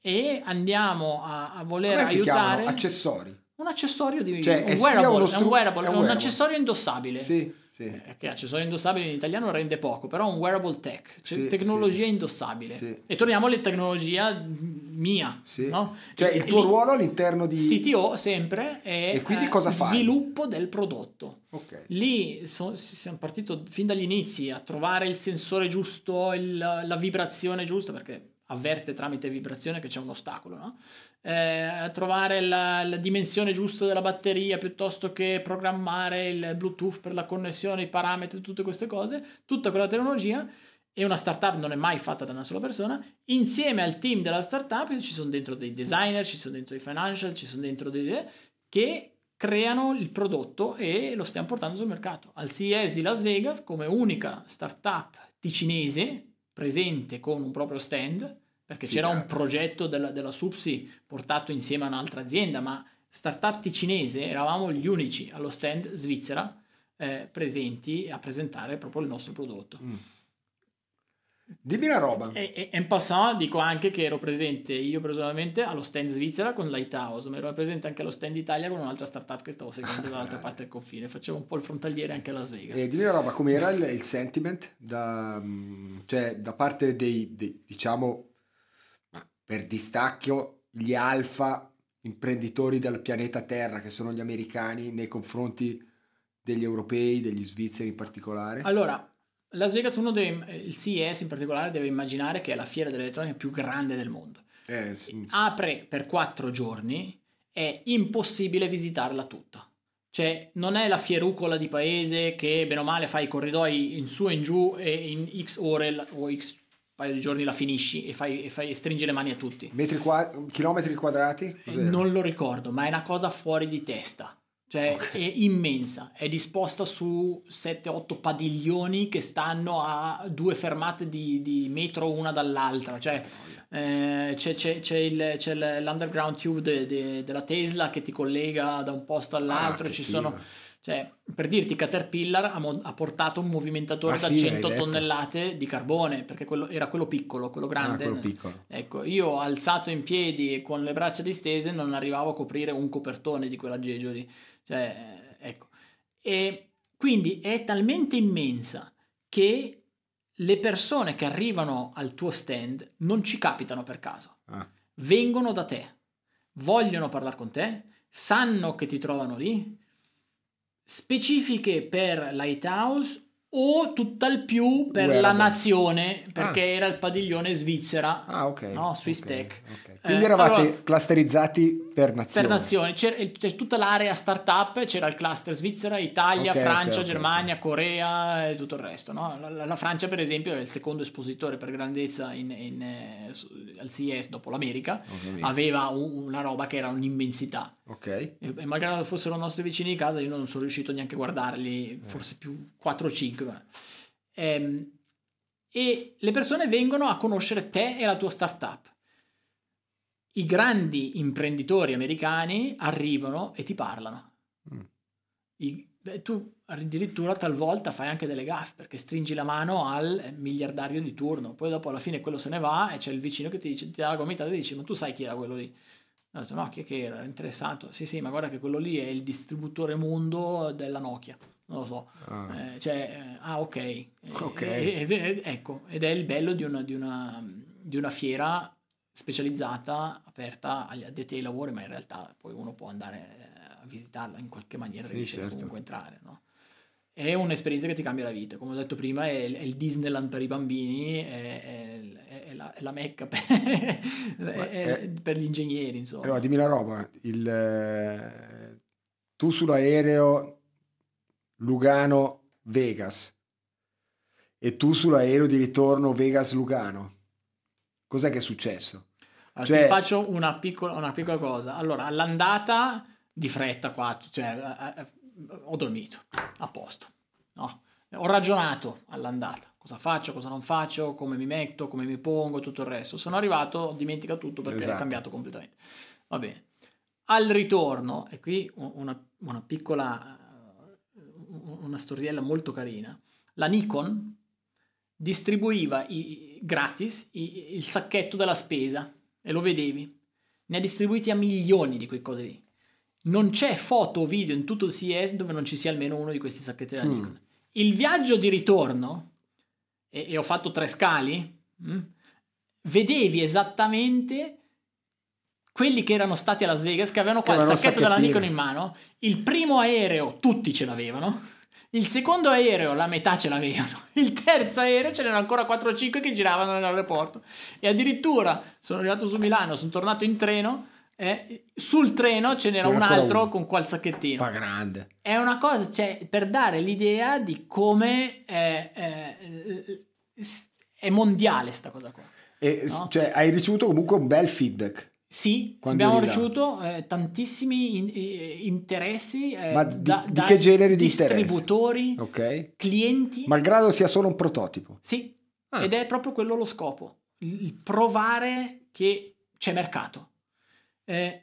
e andiamo a, a voler Come aiutare. accessori un accessorio di cioè, un wearable, stru- un, wearable, un, un accessorio indossabile. Sì, sì. Eh, che accessorio indossabile in italiano rende poco, però un wearable tech, cioè sì, tecnologia sì. indossabile. E torniamo alle tecnologia mia, no? Cioè e, il tuo lì, ruolo all'interno di CTO sempre è e quindi cosa eh, fai? sviluppo del prodotto. Okay. Lì so, siamo partiti fin dagli inizi a trovare il sensore giusto, il, la vibrazione giusta, perché avverte tramite vibrazione che c'è un ostacolo, no? eh, trovare la, la, dimensione giusta della batteria piuttosto che programmare il Bluetooth per la connessione, i parametri, tutte queste cose, tutta quella tecnologia e una startup non è mai fatta da una sola persona, insieme al team della startup ci sono dentro dei designer, ci sono dentro i financial, ci sono dentro dei che creano il prodotto e lo stiamo portando sul mercato. Al CES di Las Vegas come unica startup ticinese presente con un proprio stand, perché Figata. c'era un progetto della, della Subsi portato insieme a un'altra azienda, ma startup ticinese eravamo gli unici allo stand svizzera eh, presenti a presentare proprio il nostro prodotto. Mm. Dimmi una roba. E, e, en passant dico anche che ero presente io personalmente allo stand svizzera con Lighthouse, ma ero presente anche allo stand Italia con un'altra startup che stavo seguendo dall'altra parte del confine. Facevo un po' il frontaliere anche a Las Vegas. E dimmi una roba, com'era il, il sentiment da, cioè, da parte dei, dei, diciamo, per distacco, gli alfa imprenditori del pianeta Terra, che sono gli americani, nei confronti degli europei, degli svizzeri in particolare? Allora, Las Vegas, uno dei, il CES in particolare, deve immaginare che è la fiera dell'elettronica più grande del mondo. Eh, sì. Apre per quattro giorni, è impossibile visitarla tutta. Cioè, non è la fierucola di paese che bene o male fa i corridoi in su e in giù e in X ore o X paio di giorni la finisci e fai, e fai stringi le mani a tutti. Metri qua- chilometri quadrati? Cos'era? Non lo ricordo, ma è una cosa fuori di testa. Cioè okay. è immensa, è disposta su 7-8 padiglioni che stanno a due fermate di, di metro una dall'altra. Cioè, eh, c'è, c'è, c'è, il, c'è, l'underground tube de, de, della Tesla che ti collega da un posto all'altro. Ah, ci figa. sono, cioè, per dirti, Caterpillar ha, mo- ha portato un movimentatore Ah, da sì, 100 l'hai detto. tonnellate di carbone perché quello, era quello piccolo, quello grande. Ah, quello piccolo. Ecco, io alzato in piedi e con le braccia distese non arrivavo a coprire un copertone di quell'aggeggio lì. Cioè, ecco. E quindi è talmente immensa che le persone che arrivano al tuo stand non ci capitano per caso. Ah. Vengono da te, vogliono parlare con te, sanno che ti trovano lì, specifiche per Lighthouse o tutt'al più per Wearable. la nazione, perché Ah. era il padiglione Svizzera. Ah, ok. No, Swiss ok, Tech. ok. Quindi Eh, eravate allora- clusterizzati per nazioni. Per nazioni, c'era, c'era tutta l'area startup, c'era il cluster Svizzera, Italia, okay, Francia, okay, Germania, okay. Corea e tutto il resto. No? La, la, la, Francia, per esempio, è il secondo espositore per grandezza in, in, eh, al CES dopo l'America. Aveva un, una roba che era un'immensità. E, e, malgrado fossero nostri vicini di casa, io non sono riuscito neanche a guardarli, eh. forse più 4 o 5. Ehm, e le persone vengono a conoscere te e la tua startup i grandi imprenditori americani arrivano e ti parlano. Mm. I, beh, tu addirittura talvolta fai anche delle gaffe perché stringi la mano al miliardario di turno, poi dopo alla fine quello se ne va e c'è il vicino che ti dice, ti dà la gomitata e ti dice ma tu sai chi era quello lì? Ho detto no, chi è che era? Interessato? Sì, sì, ma guarda che quello lì è il distributore mondo della Nokia. Non lo so. Ah, eh, cioè, eh, ah ok. Ok. Eh, eh, ecco, ed è il bello di una, di una, di una fiera specializzata, aperta agli addetti ai lavori, ma in realtà poi uno può andare eh, a visitarla in qualche maniera, sì, riesce certo. comunque entrare, no? È un'esperienza che ti cambia la vita, come ho detto prima, è, è il Disneyland per i bambini, è, è, è la, la, mecca per, per, gli ingegneri, insomma. Allora, dimmi una roba, il, tu sull'aereo Lugano-Vegas e tu sull'aereo di ritorno Vegas-Lugano, Cos'è che è successo? Allora, cioè... Ti faccio una piccola, una piccola cosa. Allora, all'andata di fretta qua, cioè, eh, eh, ho dormito, a posto. No? Ho ragionato all'andata. Cosa faccio, cosa non faccio, come mi metto, come mi pongo, tutto il resto. Sono arrivato, ho dimenticato tutto perché esatto. è cambiato completamente. Va bene. Al ritorno, e qui una, una piccola, una storiella molto carina, la Nikon distribuiva i, gratis il sacchetto della spesa e lo vedevi. Ne ha distribuiti a milioni di quelle cose lì. Non c'è foto o video in tutto il CES dove non ci sia almeno uno di questi sacchetti da mm. Nikon. Il viaggio di ritorno, e, e ho fatto tre scali, mh, mm, vedevi esattamente quelli che erano stati a Las Vegas che avevano qua il sacchetto della Nikon in mano. Il primo aereo tutti ce l'avevano il secondo aereo la metà ce l'avevano, il terzo aereo ce n'erano ancora 4 o 5 che giravano nell'aeroporto e addirittura sono arrivato su Milano, sono tornato in treno eh, sul treno ce n'era un altro uno. con qual sacchettino. Ma grande. È una cosa, cioè, per dare l'idea di come è, è, è mondiale sta cosa qua. E, no? Cioè, hai ricevuto comunque un bel feedback. Sì, Quando abbiamo ricevuto eh, tantissimi in, eh, interessi eh, Ma di, da, di che genere di distributori, okay. clienti. Malgrado sia solo un prototipo. Sì, ah. ed è proprio quello lo scopo, il provare che c'è mercato. Eh,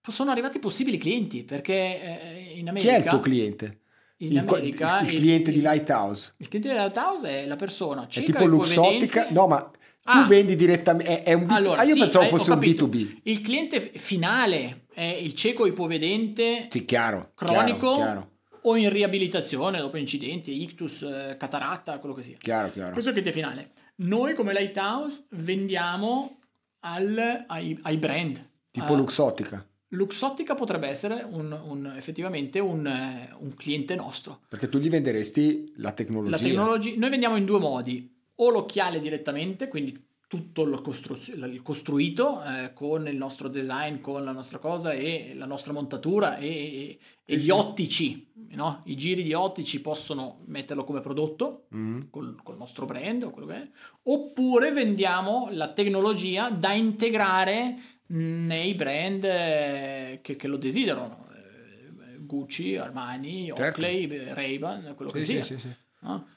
sono arrivati possibili clienti perché eh, in America... Chi è il tuo cliente? In il, America, il, il cliente il, di Lighthouse. Il cliente di Lighthouse è la persona È tipo Luxottica, no ma Ah. Tu vendi direttamente, è, è un B2B. Allora, ah, io sì, pensavo fosse un B2B. Il cliente finale è il cieco ipovedente sì, chiaro, cronico chiaro, chiaro. o in riabilitazione dopo incidenti, ictus, eh, cataratta, quello che sia. Chiaro, chiaro. Questo è il cliente finale. Noi come Lighthouse vendiamo al, ai, ai, brand. Tipo uh, Luxottica. Luxottica potrebbe essere un, un, effettivamente un, un, cliente nostro. Perché tu gli venderesti la tecnologia. La tecnologia. Noi vendiamo in due modi o l'occhiale direttamente, quindi tutto il, costru- il costruito eh, con il nostro design, con la nostra cosa e la nostra montatura e, e, e gli ottici, no? i giri di ottici possono metterlo come prodotto mm. col, col, nostro brand o quello che è, oppure vendiamo la tecnologia da integrare nei brand eh, che, che, lo desiderano. Eh, Gucci, Armani, certo. Oakley, Ray-Ban, quello sì, che sia. Sì, sì, no?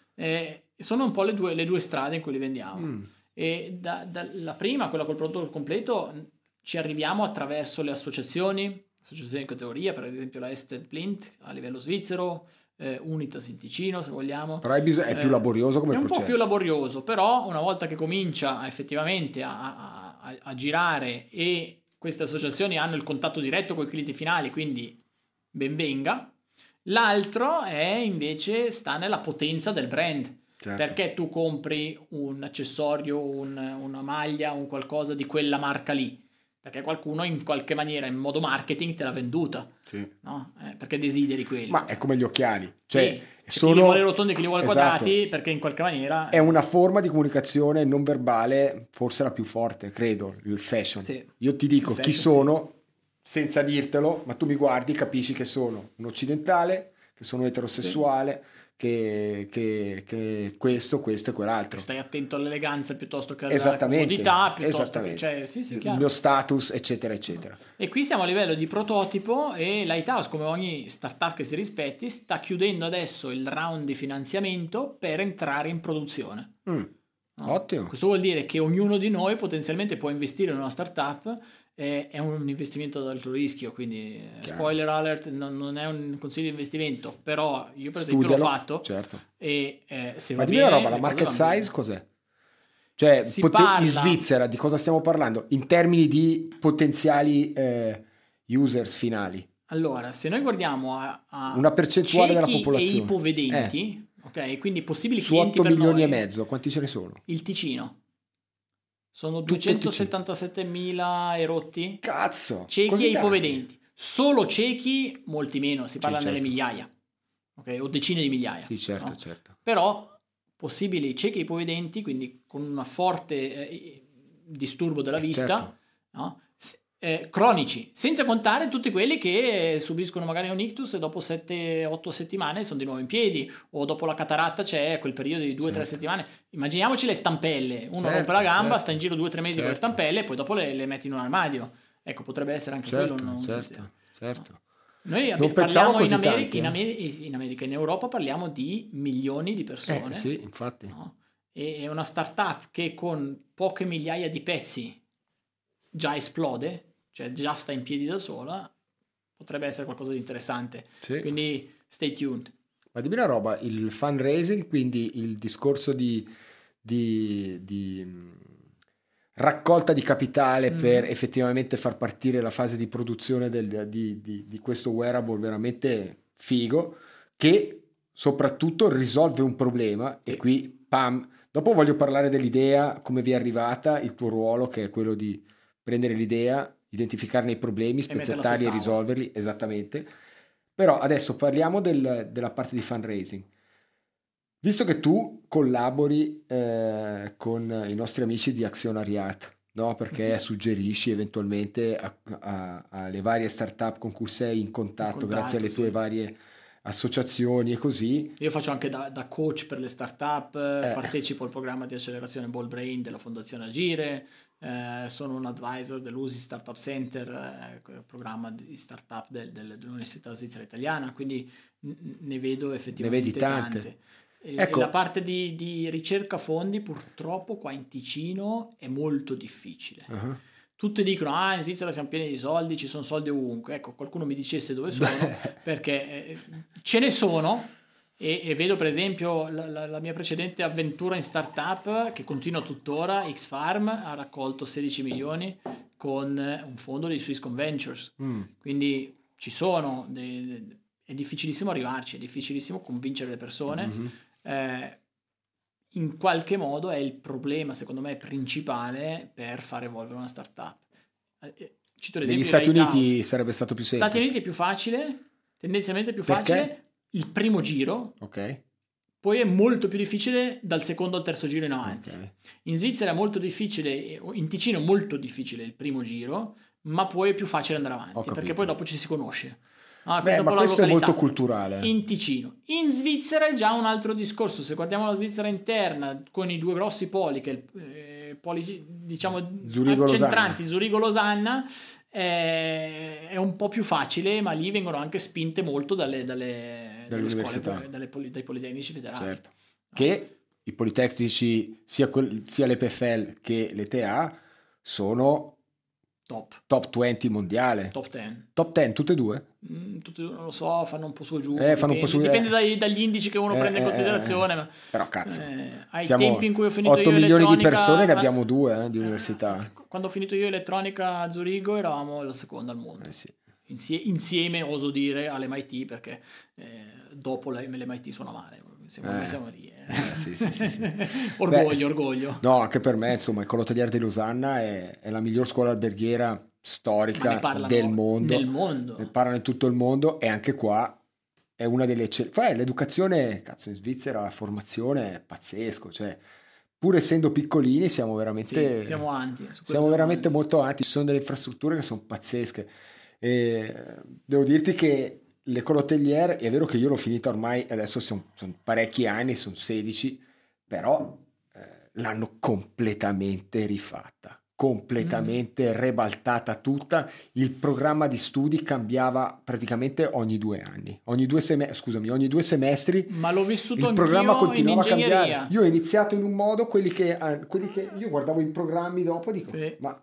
Sono un po' le due, le due, strade in cui li vendiamo. Mm. E da, da, la prima, quella col prodotto completo, ci arriviamo attraverso le associazioni, associazioni di categoria, per esempio la Ested Plint a livello svizzero, eh, Unitas in Ticino se vogliamo. Però è, bis- è più eh, laborioso come è processo. È un po' più laborioso, però una volta che comincia effettivamente a, a, a, girare e queste associazioni hanno il contatto diretto con i clienti finali, quindi ben venga. L'altro è invece sta nella potenza del brand. Certo. Perché tu compri un accessorio, un, una maglia, un qualcosa di quella marca lì? Perché qualcuno in qualche maniera, in modo marketing, te l'ha venduta. Sì. No? Eh, perché desideri quelli. Ma è come gli occhiali. Cioè, sì. sono... Chi li vuole rotondi, chi li vuole esatto. quadrati, perché in qualche maniera... È una forma di comunicazione non verbale, forse la più forte, credo, il fashion. Sì. Io ti dico fashion, chi sono, senza dirtelo, ma tu mi guardi, capisci che sono un occidentale, che sono eterosessuale, che, che, che, questo, questo e quell'altro. Stai attento all'eleganza piuttosto che alla comodità, piuttosto che cioè, sì, sì, il mio status, eccetera, eccetera. E qui siamo a livello di prototipo e Lighthouse, come ogni startup che si rispetti, sta chiudendo adesso il round di finanziamento per entrare in produzione. Mm. No? Ottimo. Questo vuol dire che ognuno di noi potenzialmente può investire in una startup è, un investimento ad alto rischio, quindi eh, Chiaro. spoiler alert, non, non, è un consiglio di investimento, però io per esempio Studialo, l'ho fatto certo. e eh, se Ma va bene... roba, la market size cos'è? Cioè, pot- in Svizzera di cosa stiamo parlando? In termini di potenziali eh, users finali. Allora, se noi guardiamo a, a una percentuale della popolazione e ipovedenti, eh. ok, quindi possibili Su clienti 8 milioni noi, e mezzo, quanti ce ne sono? Il Ticino. Sono 277.000 erotti. Cazzo! Ciechi e ipovedenti. Solo ciechi, molti meno, si parla sì, certo. nelle migliaia. Okay? O decine di migliaia. Sì, certo, no? certo. Però possibili ciechi e ipovedenti, quindi con un forte eh, disturbo della eh, vista, certo. no? Eh, cronici, senza contare tutti quelli che subiscono magari un ictus e dopo 7-8 settimane sono di nuovo in piedi, o dopo la cataratta c'è quel periodo di 2-3 certo. settimane. Immaginiamoci le stampelle, uno certo, rompe la gamba, certo. sta in giro 2-3 mesi certo. con le certo. stampelle e poi dopo le, le, metti in un armadio. Ecco, potrebbe essere anche certo, quello. Certo, certo. No. Noi non parliamo in, Ameri- tanti, in, Ameri- in, America, in Europa parliamo di milioni di persone. Eh, sì, infatti. No? E è una startup che con poche migliaia di pezzi già esplode, cioè già sta in piedi da sola, potrebbe essere qualcosa di interessante. Sì. Quindi stay tuned. Ma dimmi una roba, il fundraising, quindi il discorso di, di, di mm, raccolta di capitale mm. per effettivamente far partire la fase di produzione del, di, di, di questo wearable veramente figo, che soprattutto risolve un problema sì. e qui pam, dopo voglio parlare dell'idea, come vi è arrivata, il tuo ruolo che è quello di prendere l'idea identificarne i problemi, spezzettarli e risolverli, esattamente. Però adesso parliamo del, della parte di fundraising. Visto che tu collabori eh, con i nostri amici di Azionariat, no? perché mm-hmm. suggerisci eventualmente alle varie startup con cui sei in contatto, in contatto grazie alle tue varie associazioni e così. Io faccio anche da, da coach per le startup, eh. partecipo al programma di accelerazione Ball Brain della Fondazione Agire, eh, sono un advisor dell'USI Startup Center, eh, programma di startup del, del, dell'Università Svizzera Italiana, quindi ne vedo effettivamente ne vedi tante. tante. E, ecco. e la parte di, di, ricerca fondi purtroppo qua in Ticino è molto difficile. Uh-huh. Tutti dicono, ah, in Svizzera siamo pieni di soldi, ci sono soldi ovunque. Ecco, qualcuno mi dicesse dove sono, perché eh, ce ne sono, e, e, vedo per esempio la, la, la, mia precedente avventura in startup che continua tuttora, X-Farm ha raccolto 16 milioni con un fondo di Swiss Conventures. Mm. Quindi ci sono, de, de, è difficilissimo arrivarci, è difficilissimo convincere le persone. Mm-hmm. Eh, in qualche modo è il problema, secondo me, principale per far evolvere una startup. Eh, cito Negli Stati Uniti sarebbe stato più semplice. Stati Uniti è più facile, tendenzialmente più Perché? facile il primo giro. Ok. Poi è molto più difficile dal secondo al terzo giro in avanti. Okay. In Svizzera è molto difficile, in Ticino è molto difficile il primo giro, ma poi è più facile andare avanti, perché poi dopo ci si conosce. Ah, Beh, ma questo è molto culturale. In Ticino. In Svizzera è già un altro discorso. Se guardiamo la Svizzera interna, con i due grossi poli, che eh, poli diciamo Zurigo accentranti, Zurigo-Losanna, eh, è un po' più facile, ma lì vengono anche spinte molto dalle, dalle dall'università. Scuole, dalle, dai Politecnici federali. Certo. Che i Politecnici, sia, quel, sia le PFL che le TA, sono top. top 20 mondiale. Top 10. Top 10, tutte e due? Mm, tutte, non lo so, fanno un po' su e giù. Eh, dipende, su, dipende eh. dai, dagli indici che uno eh, prende in eh, considerazione. Ma, però cazzo, eh, ai tempi in cui ho finito 8 io milioni di persone ne abbiamo due eh, di università. Quando ho finito io elettronica a Zurigo eravamo la seconda al mondo. Sì. Insie- insieme, oso dire, all'MIT perché dopo l'MIT suona male. Siamo, siamo lì. Sì, sì, sì, orgoglio, Beh, orgoglio. No, anche per me, insomma, il Colotelier di Losanna è, è la miglior scuola alberghiera storica del mondo. Del mondo. Ne parlano in tutto il mondo e anche qua è una delle eccellenze. l'educazione, cazzo, in Svizzera la formazione è pazzesco, cioè pur essendo piccolini siamo veramente... Sì, siamo avanti. Siamo veramente avanti. molto avanti, ci sono delle infrastrutture che sono pazzesche. E devo dirti che l'École Hotelier è vero che io l'ho finita ormai, adesso sono, sono parecchi anni, sono 16, però eh, l'hanno completamente rifatta completamente mm. rebaltata tutta. Il programma di studi cambiava praticamente ogni due anni, ogni due, sem- scusami, ogni due semestri. Ma l'ho vissuto il programma continuava a cambiare. Io ho iniziato in un modo, quelli che, eh, quelli che io guardavo i programmi dopo dico, sì. ma,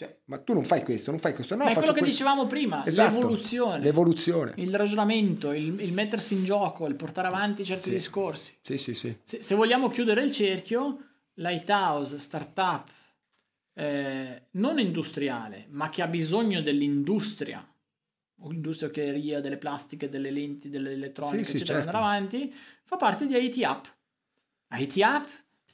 cioè, ma, tu non fai questo, non fai questo. No, ma è quello questo. che dicevamo prima, esatto, l'evoluzione, l'evoluzione, il ragionamento, il, il, mettersi in gioco, il portare avanti certi sì. discorsi. Sì, sì, sì. Se, se vogliamo chiudere il cerchio, Lighthouse, startup, eh, non industriale, ma che ha bisogno dell'industria, l'industria occhialeria, delle plastiche, delle lenti, dell'elettronica, sì, eccetera, sì, certo. andare avanti, fa parte di IT App. IT App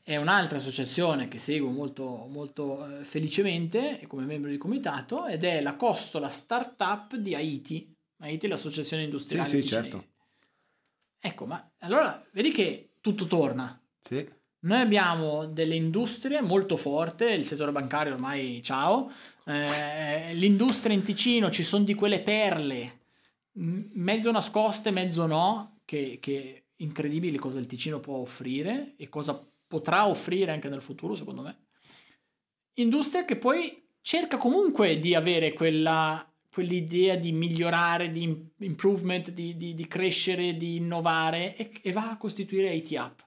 è un'altra associazione che seguo molto, molto eh, felicemente come membro di comitato ed è la costola startup di Haiti. Haiti è l'associazione industriale sì, sì, certo. Ecco, ma allora vedi che tutto torna. Sì. Noi abbiamo delle industrie molto forti, il settore bancario ormai ciao, eh, l'industria in Ticino ci sono di quelle perle, mezzo nascoste, mezzo no, che, che incredibili cosa il Ticino può offrire e cosa potrà offrire anche nel futuro secondo me. Industria che poi cerca comunque di avere quella, quell'idea di migliorare, di improvement, di, di, di crescere, di innovare e, e va a costituire IT App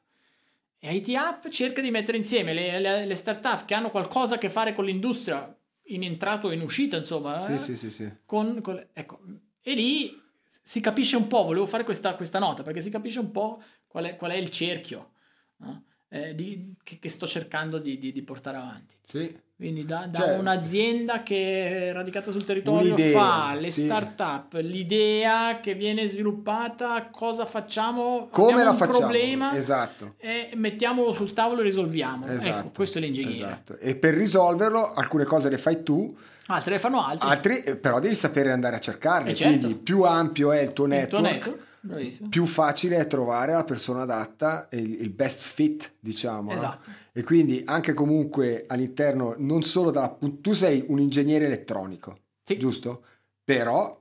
e IT App cerca di mettere insieme le, le, le start che hanno qualcosa a che fare con l'industria in entrata o in uscita, insomma. Sì, eh? sì, sì, sì. Con, con, ecco, e lì si capisce un po', volevo fare questa, questa nota, perché si capisce un po' qual è, qual è il cerchio no? Eh, di, che, che, sto cercando di, di, di portare avanti. Sì. Quindi da, da cioè, un'azienda che è radicata sul territorio fa le sì. start-up, l'idea che viene sviluppata, cosa facciamo? Come la facciamo? problema esatto. e mettiamolo sul tavolo e risolviamo. Ecco, esatto. Ecco, questo è l'ingegnere. Esatto. E per risolverlo alcune cose le fai tu. Altre le fanno altri. Altri, eh, però devi sapere andare a cercarle. Certo. Quindi più ampio è il tuo il network. Tuo network Bravissimo. più facile è trovare la persona adatta, il, il best fit, diciamo. Esatto. No? E quindi anche comunque all'interno, non solo dalla... Tu sei un ingegnere elettronico, sì. giusto? Però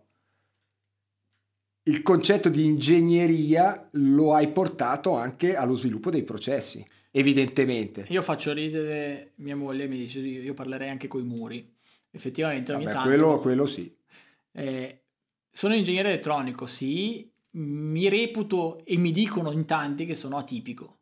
il concetto di ingegneria lo hai portato anche allo sviluppo dei processi, evidentemente. Io faccio ridere mia moglie mi dice io parlerei anche con i muri. Effettivamente ogni Vabbè, tanto... Quello, quello sì. Eh, sono ingegnere elettronico, sì, mi reputo e mi dicono in tanti che sono atipico.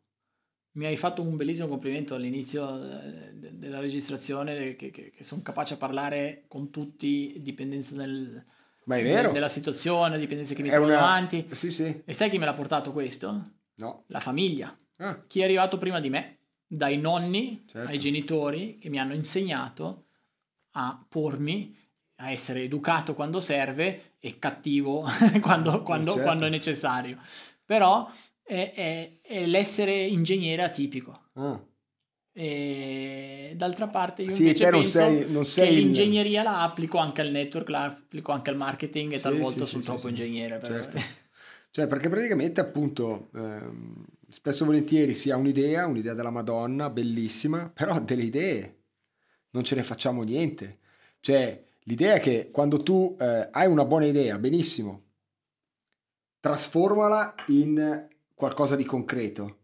Mi hai fatto un bellissimo complimento all'inizio eh, della registrazione che, che, che sono capace a parlare con tutti, dipendenza del, del, della situazione, dipendenza che mi trovo una... davanti. Sì, sì. E sai chi me l'ha portato questo? No. La famiglia. Ah. Chi è arrivato prima di me, dai nonni certo. ai genitori che mi hanno insegnato a pormi a essere educato quando serve e cattivo quando, quando, certo. quando, è necessario. Però è, è, è l'essere ingegnere atipico. Ah. E d'altra parte io sì, invece non penso sei, non sei che l'ingegneria la applico anche al network, la applico anche al marketing e sì, talvolta sì, sono sì, troppo ingegnere. Per certo. cioè perché praticamente appunto ehm, spesso e volentieri si ha un'idea, un'idea della Madonna, bellissima, però delle idee non ce ne facciamo niente. Cioè L'idea è che quando tu eh, hai una buona idea, benissimo, trasformala in qualcosa di concreto.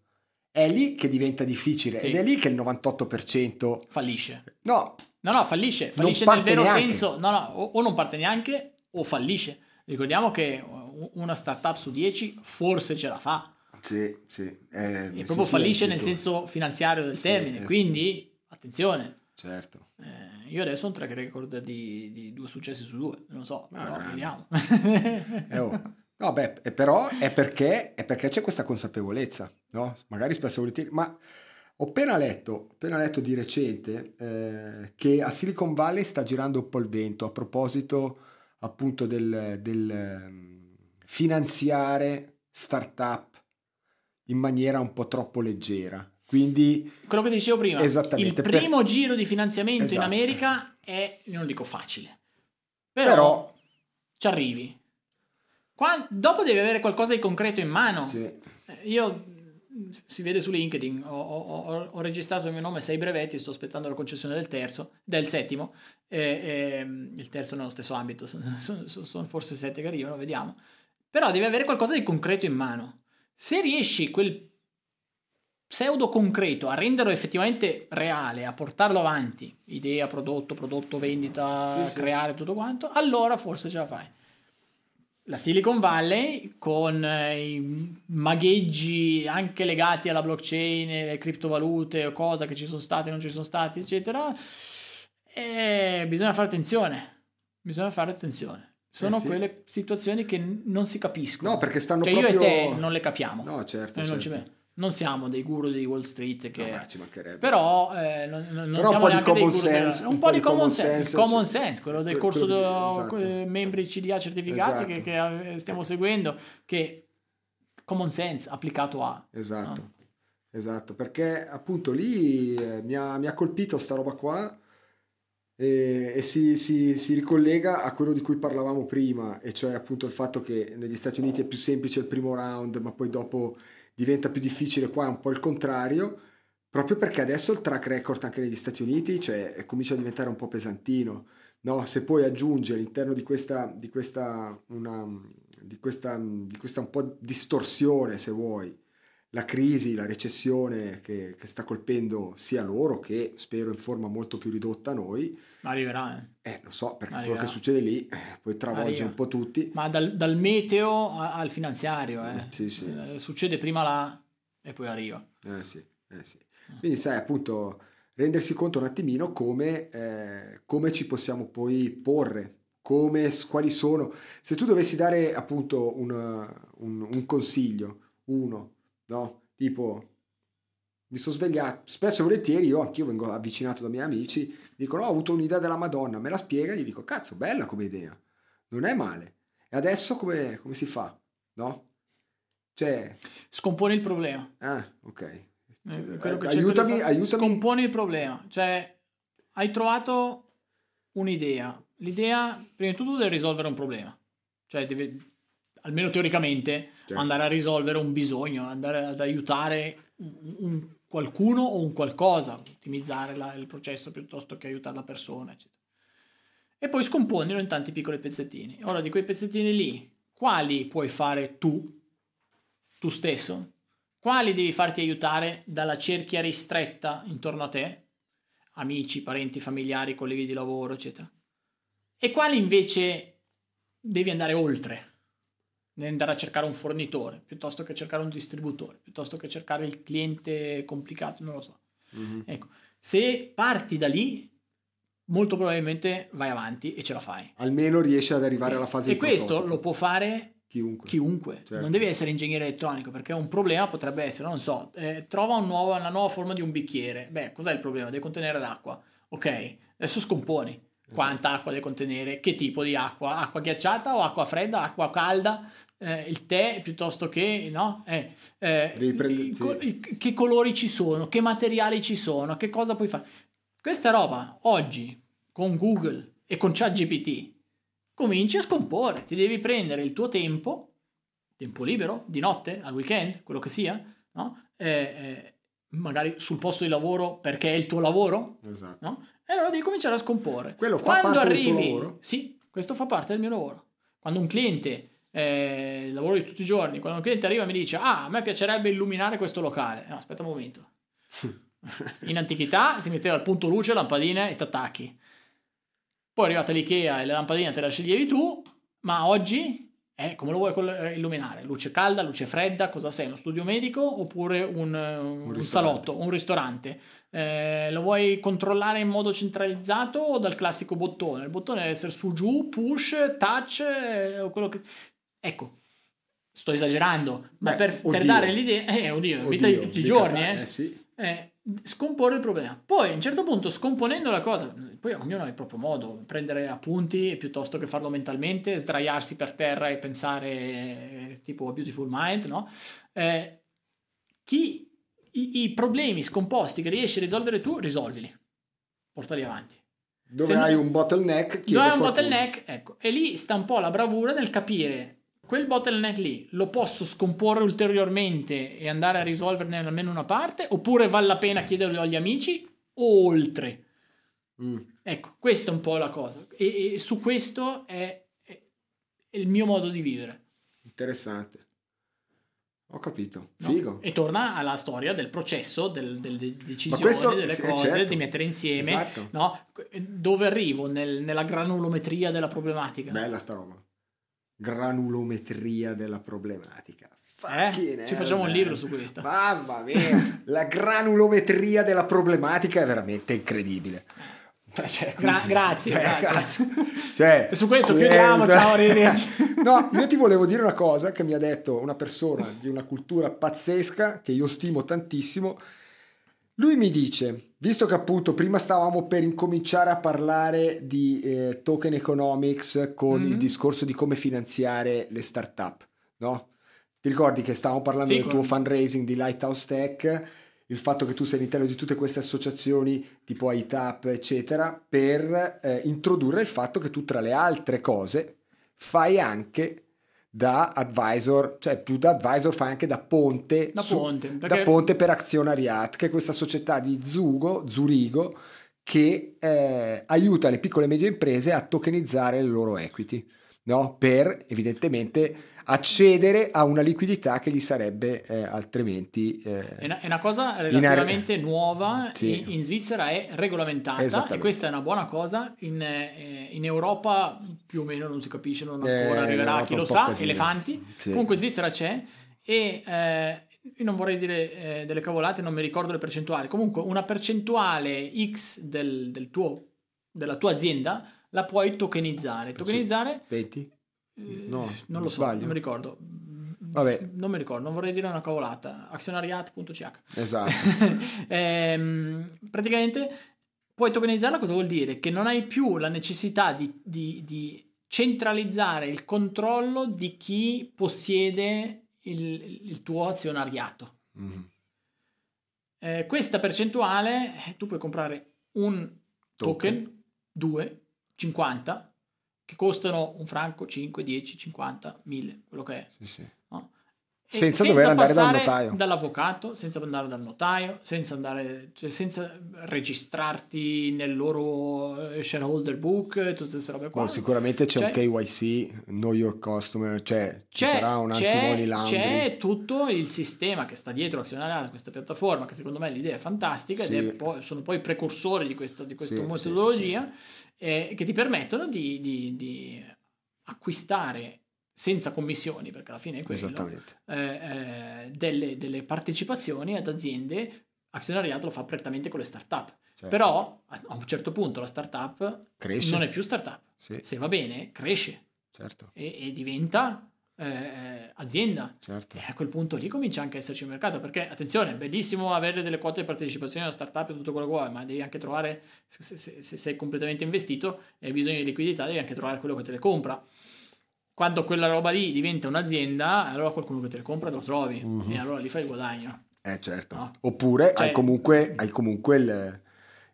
È lì che diventa difficile sì. ed è lì che il 98% fallisce. No, no, no, fallisce, fallisce nel vero neanche. senso. No, no, o, o non parte neanche o fallisce. Ricordiamo che una startup su 10 forse ce la fa. Sì, sì. Eh, e proprio sì, fallisce sì, nel senso finanziario del termine. Quindi, attenzione. Certo. Eh, io adesso ho un track record di, di due successi su due, non lo so, ah, però vediamo. eh, oh. No, beh, però è perché, è perché c'è questa consapevolezza, no? Magari spesso volentieri, ma ho appena letto, appena letto di recente eh, che a Silicon Valley sta girando un po' il vento a proposito appunto del, del ehm, finanziare startup in maniera un po' troppo leggera. Quindi, quello che dicevo prima, il primo per... giro di finanziamento esatto. in America è, non dico facile, però, però... ci arrivi. Qua, dopo devi avere qualcosa di concreto in mano. Sì. Io si vede su LinkedIn, ho, ho, ho, registrato il mio nome sei brevetti, sto aspettando la concessione del terzo, del settimo, e, e, il terzo nello stesso ambito, sono, sono, sono forse sette che arrivano, vediamo. Però devi avere qualcosa di concreto in mano. Se riesci quel pseudo concreto a renderlo effettivamente reale, a portarlo avanti, idea, prodotto, prodotto, vendita, sì, creare sì. tutto quanto, allora forse ce la fai la Silicon Valley con eh, i magheggi anche legati alla blockchain, le criptovalute o cose che ci sono state, non ci sono state, eccetera. E bisogna fare attenzione. Bisogna fare attenzione. Sono eh sì. quelle situazioni che non si capiscono. No, perché stanno cioè proprio... io e te non le capiamo. No, certo. Noi certo. Non, non, siamo dei guru di Wall Street che... No, beh, ci mancherebbe. Però eh, non, non Però siamo un po' di common sense. Della... Un, un, po' di common sense. sense common cioè, sense, quello del corso di, esatto. membri CDA certificati esatto. che, che, stiamo seguendo, che common sense applicato a... Esatto. No? Esatto, perché appunto lì eh, mi, ha, mi ha colpito sta roba qua e, e si, si, si, ricollega a quello di cui parlavamo prima, e cioè appunto il fatto che negli Stati Uniti è più semplice il primo round, ma poi dopo diventa più difficile qua, è un po' il contrario, proprio perché adesso il track record anche negli Stati Uniti cioè, comincia a diventare un po' pesantino. No? Se poi aggiunge all'interno di questa, di questa, una, di questa, di questa un po' distorsione, se vuoi, la crisi, la recessione che, che, sta colpendo sia loro che spero in forma molto più ridotta noi. Ma arriverà, eh. eh lo so, perché arriverà. quello che succede lì eh, poi travolge Arriva. un po' tutti. Ma dal, dal meteo al finanziario, eh. Sì, sì. Eh, succede prima là e poi arriva. Eh sì, eh sì. Quindi sai appunto rendersi conto un attimino come, eh, come ci possiamo poi porre come, quali sono. Se tu dovessi dare appunto un, un, un consiglio, uno, no? Tipo, mi sono svegliato, spesso e volentieri io anch'io vengo avvicinato da miei amici, dicono oh, ho avuto un'idea della Madonna, me la spiega, gli dico cazzo, bella come idea, non è male. E adesso come, come si fa? No? Cioè... Scompone il problema. Ah, ok. Eh, eh aiutami, aiutami. Scompone il problema. Cioè, hai trovato un'idea. L'idea, prima di tutto, deve risolvere un problema. Cioè, deve, almeno teoricamente, certo. andare a risolvere un bisogno, andare ad aiutare un, un qualcuno o un qualcosa, ottimizzare la, il processo piuttosto che aiutare la persona, eccetera. E poi scomponilo in tanti piccoli pezzettini. Ora, di quei pezzettini lì, quali puoi fare tu, tu stesso? Quali devi farti aiutare dalla cerchia ristretta intorno a te? Amici, parenti, familiari, colleghi di lavoro, eccetera. E quali invece devi andare oltre? Andare a cercare un fornitore piuttosto che cercare un distributore, piuttosto che cercare il cliente complicato, non lo so. Mm-hmm. Ecco, se parti da lì, molto probabilmente vai avanti e ce la fai. Almeno riesci ad arrivare sì. alla fase E questo prototipo. lo può fare chiunque. chiunque. Certo. Non devi essere ingegnere elettronico perché un problema potrebbe essere, non so, eh, trova un nuovo, una nuova forma di un bicchiere. Beh, cos'è il problema? Deve contenere l'acqua. Ok, adesso scomponi. Esatto. Quanta acqua deve contenere? Che tipo di acqua? Acqua ghiacciata o acqua fredda? Acqua calda? eh, il tè piuttosto che no? Eh, eh, prendere, sì. che colori ci sono, che materiali ci sono, che cosa puoi fare. Questa roba oggi con Google e con ChatGPT cominci a scomporre, ti devi prendere il tuo tempo, tempo libero, di notte, al weekend, quello che sia, no? Eh, eh, magari sul posto di lavoro perché è il tuo lavoro, esatto. no? E allora devi cominciare a scomporre. Quello fa Quando parte arrivi, del tuo lavoro? Sì, questo fa parte del mio lavoro. Quando un cliente eh, lavoro di tutti i giorni, quando un cliente arriva e mi dice ah, a me piacerebbe illuminare questo locale, no, aspetta un momento. In antichità si metteva al punto luce, lampadine e tattacchi. Poi è arrivata l'IKEA e le lampadine te le sceglievi tu, ma oggi eh, come lo vuoi eh, illuminare? Luce calda, luce fredda, cosa sei? Uno studio medico oppure un, un, un salotto, un ristorante? Eh, lo vuoi controllare in modo centralizzato o dal classico bottone? Il bottone deve essere su giù, push, touch, eh, quello che... Ecco, sto esagerando, ma Beh, per, per, dare l'idea, eh, oddio, oddio vita di tutti i giorni, eh, eh sì. eh, scomporre il problema. Poi a un certo punto, scomponendo la cosa, poi ognuno ha il proprio modo, prendere appunti piuttosto che farlo mentalmente, sdraiarsi per terra e pensare eh, tipo a Beautiful Mind, no? Eh, chi i, i, problemi scomposti che riesci a risolvere tu, risolvili, portali avanti. Dove Se hai un bottleneck, dove hai un bottleneck, ecco, e lì sta un po' la bravura nel capire quel bottleneck lì lo posso scomporre ulteriormente e andare a risolverne almeno una parte, oppure vale la pena chiederlo agli amici oltre. Mm. Ecco, questa è un po' la cosa. E, e su questo è, è, il mio modo di vivere. Interessante. Ho capito. Figo. No? E torna alla storia del processo, del, delle decisioni, questo, delle cose, certo. di mettere insieme. Esatto. No? Dove arrivo? Nel, nella granulometria della problematica. Bella sta roba. Granulometria della problematica. Eh? Ci facciamo un libro su questo. Mamma mia, la granulometria della problematica è veramente incredibile. Cioè, Gra- grazie, cioè, grazie. Cioè, su questo chiudiamo, ciao, arrivederci. no, io ti volevo dire una cosa che mi ha detto una persona di una cultura pazzesca che io stimo tantissimo. Lui mi dice, visto che appunto prima stavamo per incominciare a parlare di eh, token economics con mm-hmm. il discorso di come finanziare le start-up, no? Ti ricordi che stavamo parlando sì, del tuo fundraising di Lighthouse Tech, il fatto che tu sei all'interno di tutte queste associazioni tipo ITAP, eccetera, per eh, introdurre il fatto che tu tra le altre cose fai anche da advisor, cioè più da advisor fai anche da ponte, da, su, ponte, perché... da ponte per Azionariat, che è questa società di Zugo, Zurigo, che eh, aiuta le piccole e medie imprese a tokenizzare le loro equity, no? per evidentemente accedere a una liquidità che gli sarebbe eh, altrimenti... Eh, è, una, è, una, cosa relativamente ar- nuova, sì. in, in, Svizzera è regolamentata e questa è una buona cosa, in, eh, in, Europa più o meno non si capisce, non eh, ancora arriverà chi lo sa, così. elefanti, sì. comunque in Svizzera c'è e eh, io non vorrei dire eh, delle cavolate, non mi ricordo le percentuali, comunque una percentuale X del, del tuo, della tua azienda la puoi tokenizzare. Tokenizzare... 20? Eh, no, non lo so, sbaglio. non mi ricordo. Vabbè. Non mi ricordo, non vorrei dire una cavolata. Azionariat.ch. Esatto. ehm, praticamente puoi tokenizzarla cosa vuol dire? Che non hai più la necessità di, di, di centralizzare il controllo di chi possiede il, il tuo azionariato. Mm-hmm. Eh, questa percentuale eh, tu puoi comprare un token, token 2, 50 che costano un franco, 5, 10, 50, 1000, quello che è. Sì, sì. No? Senza, senza, dover andare dal notaio. Dall'avvocato, senza andare dal notaio, senza, andare, cioè senza registrarti nel loro eh, shareholder book, tutte queste robe qua. No, sicuramente c'è cioè, un KYC, Know Your Customer, cioè ci sarà un anti-money laundry. C'è tutto il sistema che sta dietro l'azionariato, questa piattaforma, che secondo me l'idea è fantastica sì. ed è poi, sono poi precursori di questa, di questa sì, metodologia eh, che ti permettono di, di, di, acquistare senza commissioni, perché alla fine è quello, eh, eh, delle, delle, partecipazioni ad aziende, azionariato lo fa prettamente con le start-up. Certo. Però a un certo punto la startup cresce. non è più startup. Sì. Se va bene, cresce certo. e, e diventa eh, azienda. Certo. E a quel punto lì comincia anche a esserci un mercato. Perché, attenzione, è bellissimo avere delle quote di partecipazione alla startup e tutto quello che vuoi, ma devi anche trovare, se, se, se sei completamente investito e hai bisogno di liquidità, devi anche trovare quello che te le compra. Quando quella roba lì diventa un'azienda, allora qualcuno che te le compra lo trovi uh-huh. e allora lì fai il guadagno. Eh certo. No? Oppure cioè, hai comunque, hai comunque il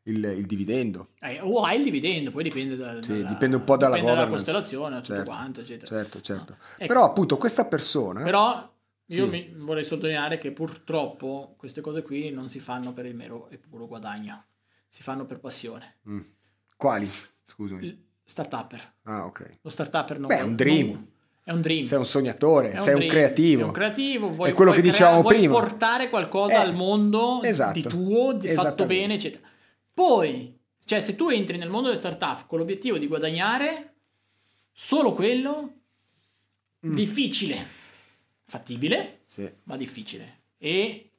il, il dividendo. Eh, o hai il dividendo, poi dipende, da, sì, dalla, dipende un po' dalla, dalla costellazione, tutto certo, quanto, eccetera. Certo, certo. No. Ecco. Però appunto questa persona... Però io sì. mi, vorrei sottolineare che purtroppo queste cose qui non si fanno per il mero e puro guadagno, si fanno per passione. Mm. Quali? Scusami. Startupper. Ah, ok. Lo startupper non... Beh, è un dream. Non, è un dream. Sei un sognatore, un sei dream, un creativo. È un creativo, vuoi, è quello che dicevamo vuoi prima. portare qualcosa eh, al mondo esatto, di tuo, di fatto bene, eccetera. Poi cioè, se tu entri nel mondo delle startup con l'obiettivo di guadagnare solo quello, mm. difficile, fattibile, sì. ma difficile. E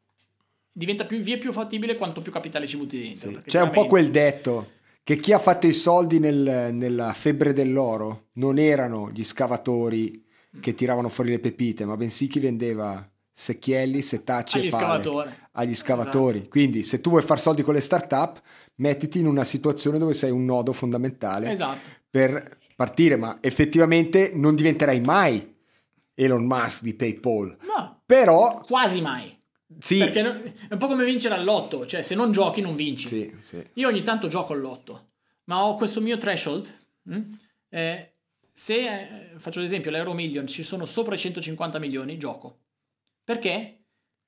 diventa più via più fattibile quanto più capitale ci butti dentro. Sì. C'è veramente... un po' quel detto che chi ha fatto i soldi nel, nella febbre dell'oro non erano gli scavatori che tiravano fuori le pepite, ma bensì chi vendeva secchielli, setacci agli e scavatori. agli scavatori. Esatto. Quindi se tu vuoi fare soldi con le startup, mettiti in una situazione dove sei un nodo fondamentale esatto. per partire, ma effettivamente non diventerai mai Elon Musk di PayPal. No. Però quasi mai. Sì. Perché è un po' come vincere all'otto, cioè se non giochi non vinci. Sì, sì. Io ogni tanto gioco all'otto, ma ho questo mio threshold mh? Hm? Eh, se eh, faccio l'esempio, l'Euro Million ci sono sopra i 150 milioni, gioco. Perché?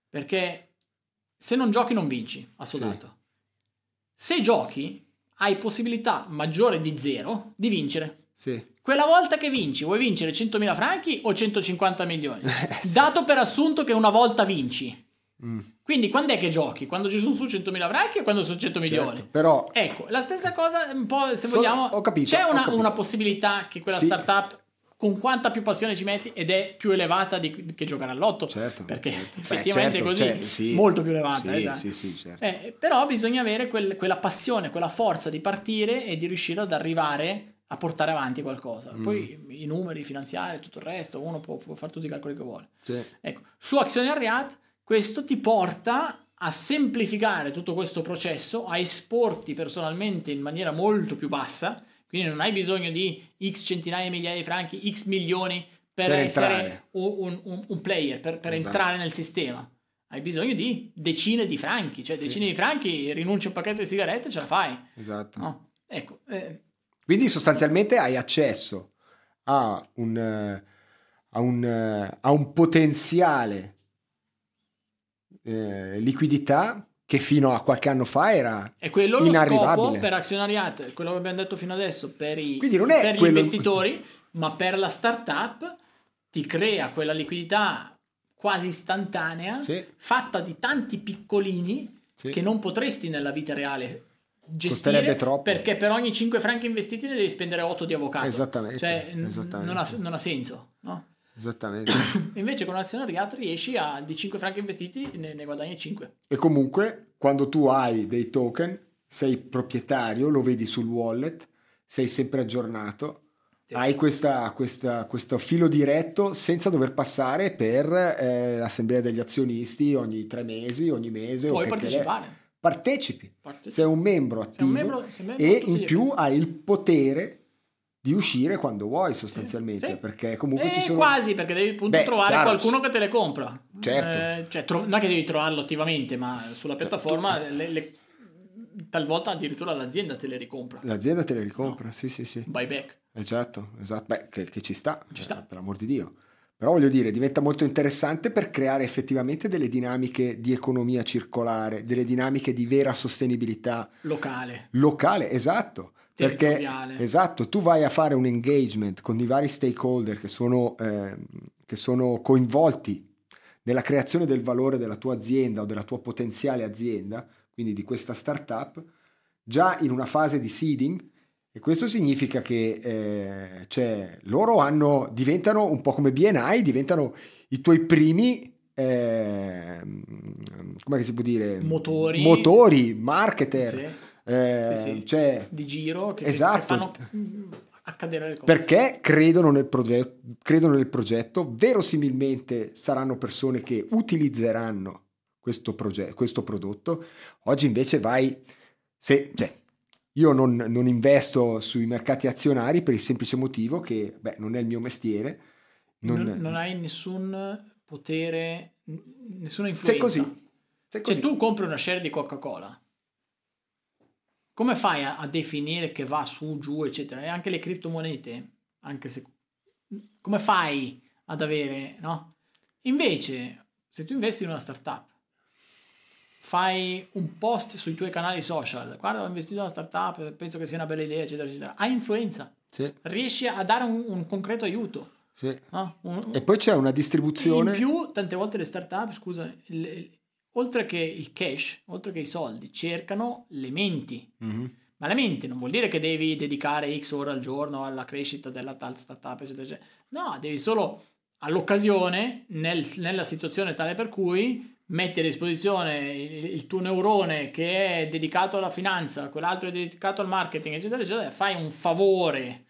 Perché se non giochi non vinci, assolutamente. Sì. Se giochi hai possibilità maggiore di zero di vincere. Sì. Quella volta che vinci, vuoi vincere 100.000 franchi o 150 milioni? Dato per assunto che una volta vinci. Mm. Quindi quando è che giochi? Quando ci sono su 100.000 franchi o quando sono 100 certo, milioni? però... Ecco, la stessa cosa, un po' se vogliamo... Ho capito, c'è una, capito. una possibilità che quella sì. startup con quanta più passione ci metti ed è più elevata di, che giocare all'otto. Certo. Perché certo. effettivamente Beh, certo, così cioè, sì. molto più elevata. Sì, esatto. sì, sì, certo. eh, però bisogna avere quel, quella passione, quella forza di partire e di riuscire ad arrivare a portare avanti qualcosa. Mm. Poi i numeri finanziari, tutto il resto, uno può, può fare tutti i calcoli che vuole. Sì. Ecco, su Actionariat questo ti porta a semplificare tutto questo processo, a esporti personalmente in maniera molto più bassa quindi non hai bisogno di x centinaia di migliaia di franchi, x milioni per, per essere un, un, un, player, per, per esatto. entrare nel sistema. Hai bisogno di decine di franchi, cioè sì. decine di franchi, rinunci a un pacchetto di sigarette e ce la fai. Esatto. No? Ecco, eh. Quindi sostanzialmente hai accesso a un, a un, a un potenziale eh, liquidità che fino a qualche anno fa era e quello lo scopo per azionariat, quello che abbiamo detto fino adesso per, i, per gli quello... investitori, ma per la startup ti crea quella liquidità quasi istantanea, sì. fatta di tanti piccolini sì. che non potresti nella vita reale gestire troppo. perché per ogni 5 franchi investiti ne devi spendere 8 di avvocato. Esattamente. Cioè, esattamente. Non, ha, non ha senso, no? Esattamente. Invece con Actionariat riesci a di 5 franchi investiti ne, ne guadagni 5. E comunque quando tu hai dei token sei proprietario, lo vedi sul wallet, sei sempre aggiornato, sì. hai questa, questa, questo filo diretto senza dover passare per eh, l'assemblea degli azionisti ogni tre mesi, ogni mese. Puoi partecipare. Partecipi. Partecipi. sei un membro attivo un membro, membro e in più hai il potere di uscire quando vuoi sostanzialmente sì, sì. perché comunque eh, ci sono quasi perché devi appunto Beh, trovare chiaro, qualcuno che te le compra. Certo. Eh, cioè, tro- non è che devi trovarlo attivamente ma sulla piattaforma certo. le, le, talvolta addirittura l'azienda te le ricompra. L'azienda te le ricompra no. sì sì. Sì buyback esatto esatto. Beh, che, che ci sta ci sta. per l'amor di Dio. Però voglio dire diventa molto interessante per creare effettivamente delle dinamiche di economia circolare delle dinamiche di vera sostenibilità locale. Locale esatto perché, esatto, tu vai a fare un engagement con i vari stakeholder che sono, eh, che sono coinvolti nella creazione del valore della tua azienda o della tua potenziale azienda, quindi di questa startup, già in una fase di seeding, e questo significa che eh, cioè, loro hanno, diventano un po' come BNI, diventano i tuoi primi, eh, come si può dire? Motori. Motori, marketer. Sì eh, sì, sì. Cioè, di giro che, esatto. che fanno accadere le cose. Perché credono nel, progetto, credono nel progetto, verosimilmente saranno persone che utilizzeranno questo, progetto, questo prodotto. Oggi invece vai, se, cioè, io non, non, investo sui mercati azionari per il semplice motivo che beh, non è il mio mestiere. Non, non, non hai nessun potere, nessuna influenza. Se così. Se così. Cioè tu compri una share di Coca-Cola come fai a, a, definire che va su, giù, eccetera? E anche le criptomonete, anche se... Come fai ad avere, no? Invece, se tu investi in una startup, fai un post sui tuoi canali social, guarda ho investito in una startup, penso che sia una bella idea, eccetera, eccetera, hai influenza, sì. riesci a dare un, un concreto aiuto. Sì. No? Un, e poi c'è una distribuzione... In più, tante volte le startup, scusa, il, oltre che il cash, oltre che i soldi, cercano le menti. Mm-hmm. Ma la mente non vuol dire che devi dedicare X ore al giorno alla crescita della tal startup, eccetera, eccetera. No, devi solo all'occasione, nel, nella situazione tale per cui metti a disposizione il, il, tuo neurone che è dedicato alla finanza, quell'altro è dedicato al marketing, eccetera, eccetera, fai un favore,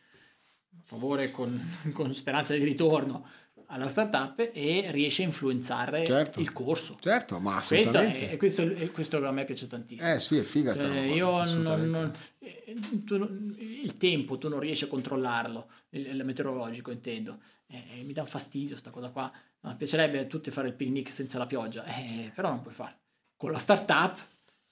un favore con, con speranza di ritorno alla startup e riesce a influenzare certo. il corso. Certo, ma assolutamente. Questo, è, questo, questo a me piace tantissimo. Eh sì, è figa eh, Io non, non, eh, tu, il tempo tu non riesci a controllarlo, il, il meteorologico intendo. Eh, mi dà fastidio sta cosa qua. Mi piacerebbe a tutti fare il picnic senza la pioggia, eh, però non puoi farlo. Con la startup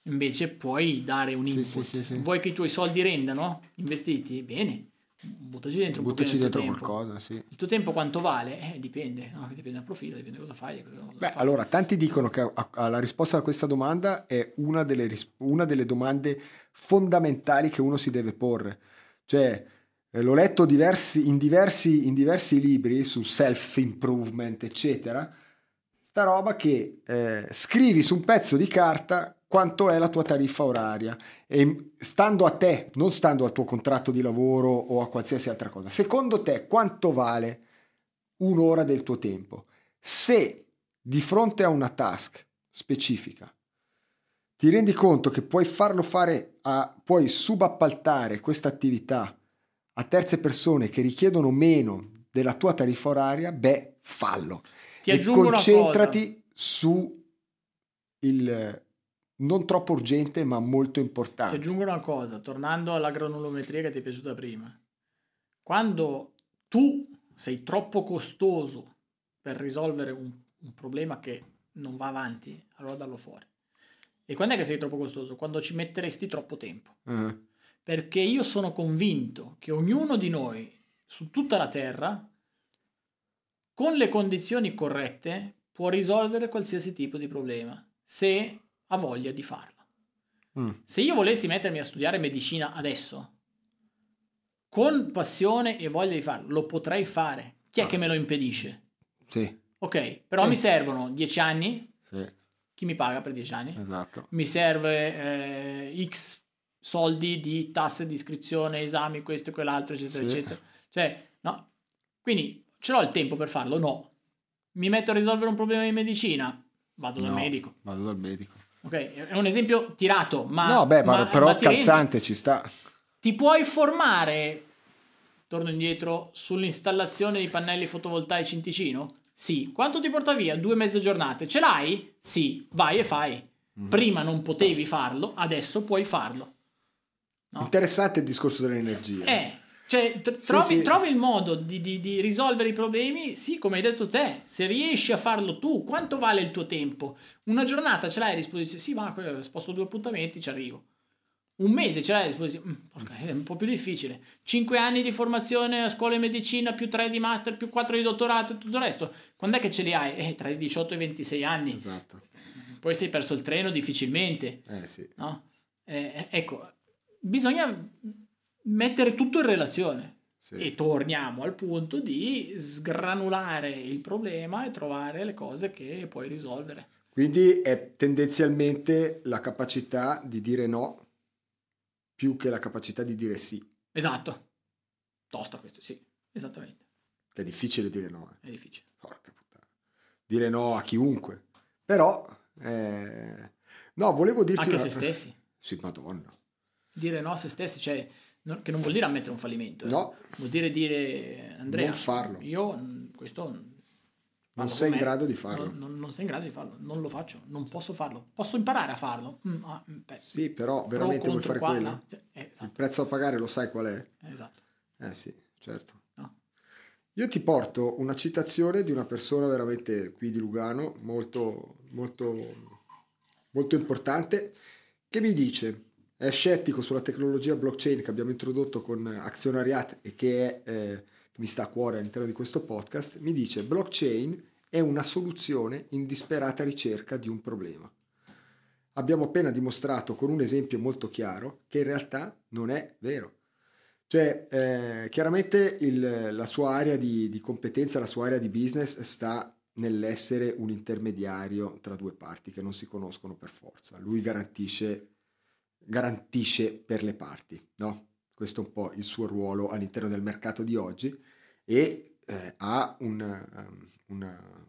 invece puoi dare un input. Sì, sì, sì, Vuoi che i tuoi soldi rendano investiti? Bene, buttaci dentro, buttaci dentro qualcosa, sì. Il tuo tempo quanto vale? Eh, dipende, no? dipende dal profilo, dipende cosa fai. Cosa Beh, fai. allora, tanti dicono che la risposta a questa domanda è una delle, una delle domande fondamentali che uno si deve porre. Cioè, eh, l'ho letto diversi, in, diversi, in diversi libri su self-improvement, eccetera, sta roba che eh, scrivi su un pezzo di carta quanto è la tua tariffa oraria e stando a te, non stando al tuo contratto di lavoro o a qualsiasi altra cosa. Secondo te quanto vale un'ora del tuo tempo? Se di fronte a una task specifica ti rendi conto che puoi farlo fare a puoi subappaltare questa attività a terze persone che richiedono meno della tua tariffa oraria, beh, fallo. Ti e concentrati su il non troppo urgente ma molto importante. Ti aggiungo una cosa, tornando alla granulometria che ti è piaciuta prima. Quando tu sei troppo costoso per risolvere un, un problema che non va avanti, allora dallo fuori. E quando è che sei troppo costoso? Quando ci metteresti troppo tempo. Uh-huh. Perché io sono convinto che ognuno di noi su tutta la Terra, con le condizioni corrette, può risolvere qualsiasi tipo di problema. Se ha voglia di farlo. Mm. Se io volessi mettermi a studiare medicina adesso, con passione e voglia di farlo, lo potrei fare. Chi è ah. che me lo impedisce? Sì. Ok, però sì. mi servono dieci anni. Sì. Chi mi paga per dieci anni? Esatto. Mi serve eh, X soldi di tasse di iscrizione, esami, questo e quell'altro, eccetera, sì. eccetera. Cioè, no. Quindi, ce l'ho il tempo per farlo? No. Mi metto a risolvere un problema di medicina? Vado dal medico. Vado dal medico. Ok, è un esempio tirato, ma... No, beh, ma, però ma calzante rendi, ci sta. Ti puoi formare, torno indietro, sull'installazione di pannelli fotovoltaici in Ticino? Sì. Quanto ti porta via? Due mezze giornate. Ce l'hai? Sì. Vai e fai. Mm. Prima non potevi farlo, adesso puoi farlo. No? Interessante il discorso dell'energia. Eh, cioè, t- trovi, sì, sì. trovi, il modo di, di, di, risolvere i problemi, sì, come hai detto te, se riesci a farlo tu, quanto vale il tuo tempo? Una giornata ce l'hai a disposizione? Sì, ma sposto due appuntamenti, ci arrivo. Un mese ce l'hai a disposizione? Mm, è un po' più difficile. Cinque anni di formazione a scuola di medicina, più tre di master, più quattro di dottorato e tutto il resto. Quando è che ce li hai? Eh, tra i 18 e i 26 anni. Esatto. Poi sei perso il treno difficilmente. Eh sì. No? Eh, ecco, bisogna mettere tutto in relazione. Sì. E torniamo al punto di sgranulare il problema e trovare le cose che puoi risolvere. Quindi è tendenzialmente la capacità di dire no più che la capacità di dire sì. Esatto. Tosta questo, sì, esattamente. È difficile dire no. Eh. È difficile. Porca puttana. Dire no a chiunque. Però, eh... no, volevo dirti... Anche una... se stessi. Sì, madonna. Dire no a se stessi, cioè che non vuol dire ammettere un fallimento. Eh. No. Vuol dire dire, Andrea, non farlo. io mm, questo... Non sei in grado di farlo. Non, non, non, sei in grado di farlo, non lo faccio, non posso farlo. Posso imparare a farlo. Mm, ah, mm, sì, però veramente vuoi fare qua, quello? Cioè, eh, esatto. Il prezzo a pagare lo sai qual è? Esatto. Eh sì, certo. No. Io ti porto una citazione di una persona veramente qui di Lugano, molto, molto, molto importante, che mi dice è scettico sulla tecnologia blockchain che abbiamo introdotto con Azionariat e che, è, eh, mi sta a cuore all'interno di questo podcast, mi dice blockchain è una soluzione in disperata ricerca di un problema. Abbiamo appena dimostrato con un esempio molto chiaro che in realtà non è vero. Cioè, eh, chiaramente il, la sua area di, di competenza, la sua area di business sta nell'essere un intermediario tra due parti che non si conoscono per forza. Lui garantisce garantisce per le parti, no? Questo è un po' il suo ruolo all'interno del mercato di oggi e eh, ha un, um, una,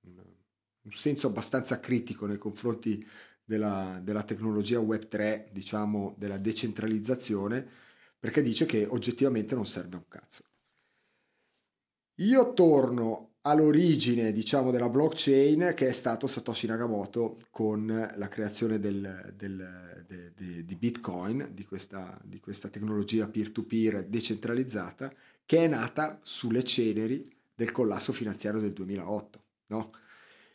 una, un, senso abbastanza critico nei confronti della, della tecnologia Web3, diciamo della decentralizzazione, perché dice che oggettivamente non serve un cazzo. Io torno all'origine diciamo della blockchain che è stato Satoshi Nakamoto con la creazione del, del, de, de, di Bitcoin, di questa, di questa tecnologia peer-to-peer decentralizzata che è nata sulle ceneri del collasso finanziario del 2008. No?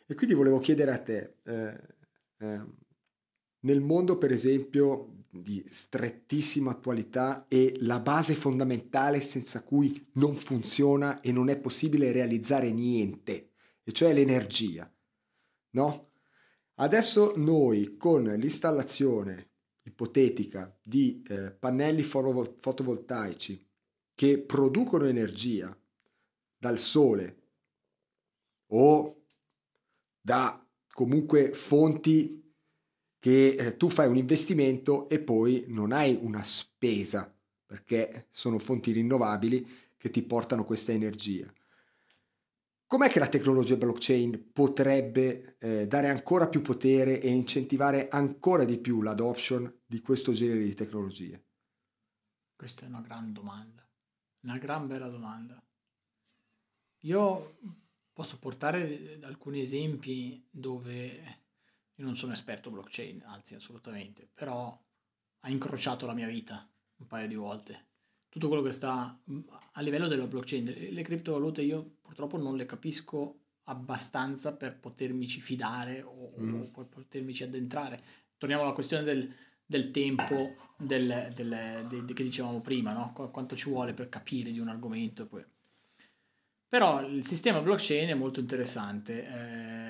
E quindi volevo chiedere a te, eh, eh, nel mondo, per esempio, di strettissima attualità e la base fondamentale senza cui non funziona e non è possibile realizzare niente, e cioè l'energia. No? Adesso noi con l'installazione ipotetica di eh, pannelli fotovoltaici che producono energia dal sole o da comunque fonti che eh, tu fai un investimento e poi non hai una spesa perché sono fonti rinnovabili che ti portano questa energia. Com'è che la tecnologia blockchain potrebbe eh, dare ancora più potere e incentivare ancora di più l'adoption di questo genere di tecnologie? Questa è una gran domanda, una gran bella domanda. Io posso portare alcuni esempi dove io non sono esperto blockchain, anzi assolutamente, però ha incrociato la mia vita un paio di volte. Tutto quello che sta a livello della blockchain, le criptovalute io purtroppo non le capisco abbastanza per potermici fidare o, mm. o per potermici addentrare. Torniamo alla questione del, del tempo del, del, de, de, che dicevamo prima, no? Qu- quanto ci vuole per capire di un argomento. Poi. Però il sistema blockchain è molto interessante.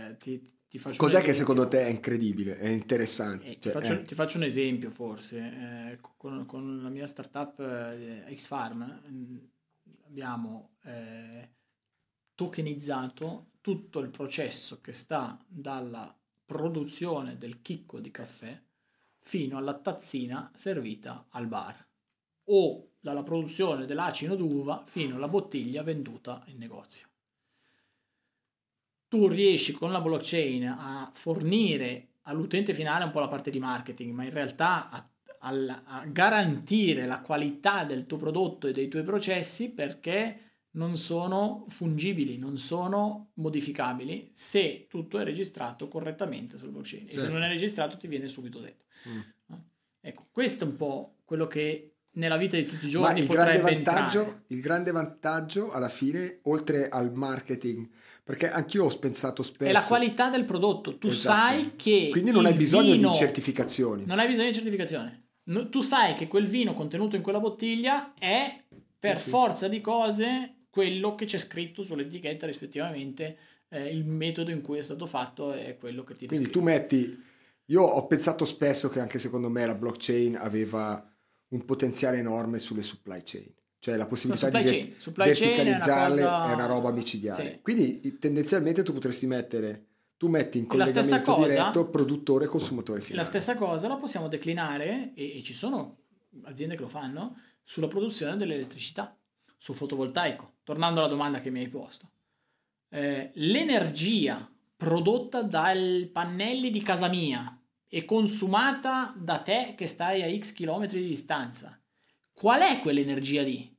Eh, ti, Cos'è che secondo te è incredibile, è interessante? Eh, cioè, ti, faccio, eh. ti, faccio, un esempio forse. Eh, con, con, la mia startup eh, Xfarm mm, abbiamo eh, tokenizzato tutto il processo che sta dalla produzione del chicco di caffè fino alla tazzina servita al bar o dalla produzione dell'acino d'uva fino alla bottiglia venduta in negozio tu riesci con la blockchain a fornire all'utente finale un po' la parte di marketing, ma in realtà a, a, a garantire la qualità del tuo prodotto e dei tuoi processi perché non sono fungibili, non sono modificabili se tutto è registrato correttamente sul blockchain. Certo. E se non è registrato ti viene subito detto. Mm. Ecco, questo è un po' quello che nella vita di tutti i giorni Ma il grande, vantaggio, il grande vantaggio alla fine, oltre al marketing perché anch'io ho pensato spesso. È la qualità del prodotto. Tu esatto. sai che. Quindi non hai bisogno vino... di certificazioni. Non hai bisogno di certificazione. No, tu sai che quel vino contenuto in quella bottiglia è per sì, forza di cose quello che c'è scritto sull'etichetta, rispettivamente eh, il metodo in cui è stato fatto è quello che ti Quindi tu metti. Io ho pensato spesso che anche secondo me la blockchain aveva un potenziale enorme sulle supply chain cioè la possibilità di verticalizzarle è una, cosa... è una, roba micidiale. Sì. Quindi tendenzialmente tu potresti mettere, tu metti in collegamento cosa, diretto produttore e consumatore finale. La stessa cosa la possiamo declinare, e, e ci sono aziende che lo fanno, sulla produzione dell'elettricità, su fotovoltaico. Tornando alla domanda che mi hai posto. Eh, l'energia prodotta dai pannelli di casa mia e consumata da te che stai a x chilometri di distanza, qual è quell'energia lì?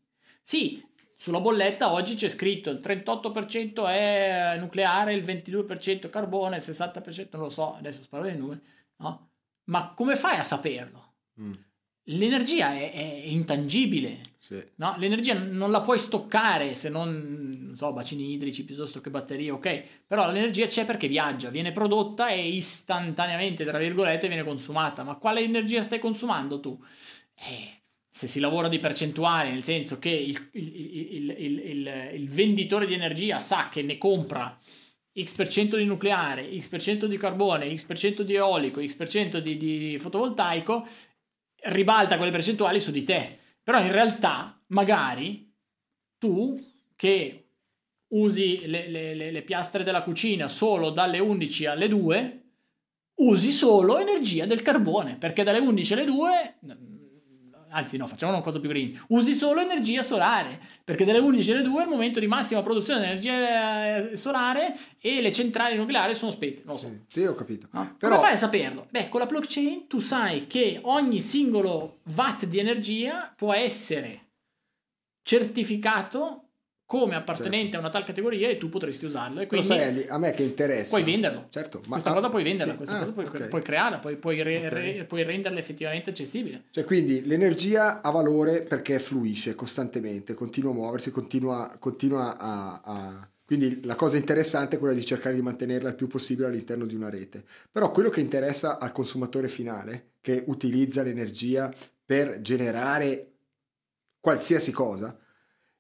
Sì, sulla bolletta oggi c'è scritto il 38% è nucleare, il 22% carbone, il 60% non lo so, adesso sparo dei numeri, no? Ma come fai a saperlo? Mm. L'energia è, è intangibile, sì. no? L'energia non la puoi stoccare se non, non so, bacini idrici piuttosto che batterie, ok? Però l'energia c'è perché viaggia, viene prodotta e istantaneamente, tra virgolette, viene consumata. Ma quale energia stai consumando tu? Eh, se si lavora di percentuali, nel senso che il, il, il, il, venditore di energia sa che ne compra x% di nucleare, x% di carbone, x% di eolico, x% di, di fotovoltaico, ribalta quelle percentuali su di te. Però in realtà, magari tu che usi le, le, le piastre della cucina solo dalle 11 alle 2, usi solo energia del carbone, perché dalle 11 alle 2 anzi no, facciamo una cosa più green, usi solo energia solare, perché dalle 11 alle 2 è il momento di massima produzione di energia eh, solare e le centrali nucleari sono spente. Non so. Sì, sì, ho capito. No? Però... Come fai a saperlo? Beh, con la blockchain tu sai che ogni singolo watt di energia può essere certificato come appartenente certo. a una tal categoria e tu potresti usarlo. E quindi Lo sai a me che interessa. Puoi venderlo. Certo, ma questa cosa puoi venderla, sì. questa ah, cosa puoi, okay. puoi crearla, puoi, puoi, re, okay. re, puoi, renderla effettivamente accessibile. Cioè quindi l'energia ha valore perché fluisce costantemente, continua a muoversi, continua, continua a, a, Quindi la cosa interessante è quella di cercare di mantenerla il più possibile all'interno di una rete. Però quello che interessa al consumatore finale, che utilizza l'energia per generare qualsiasi cosa,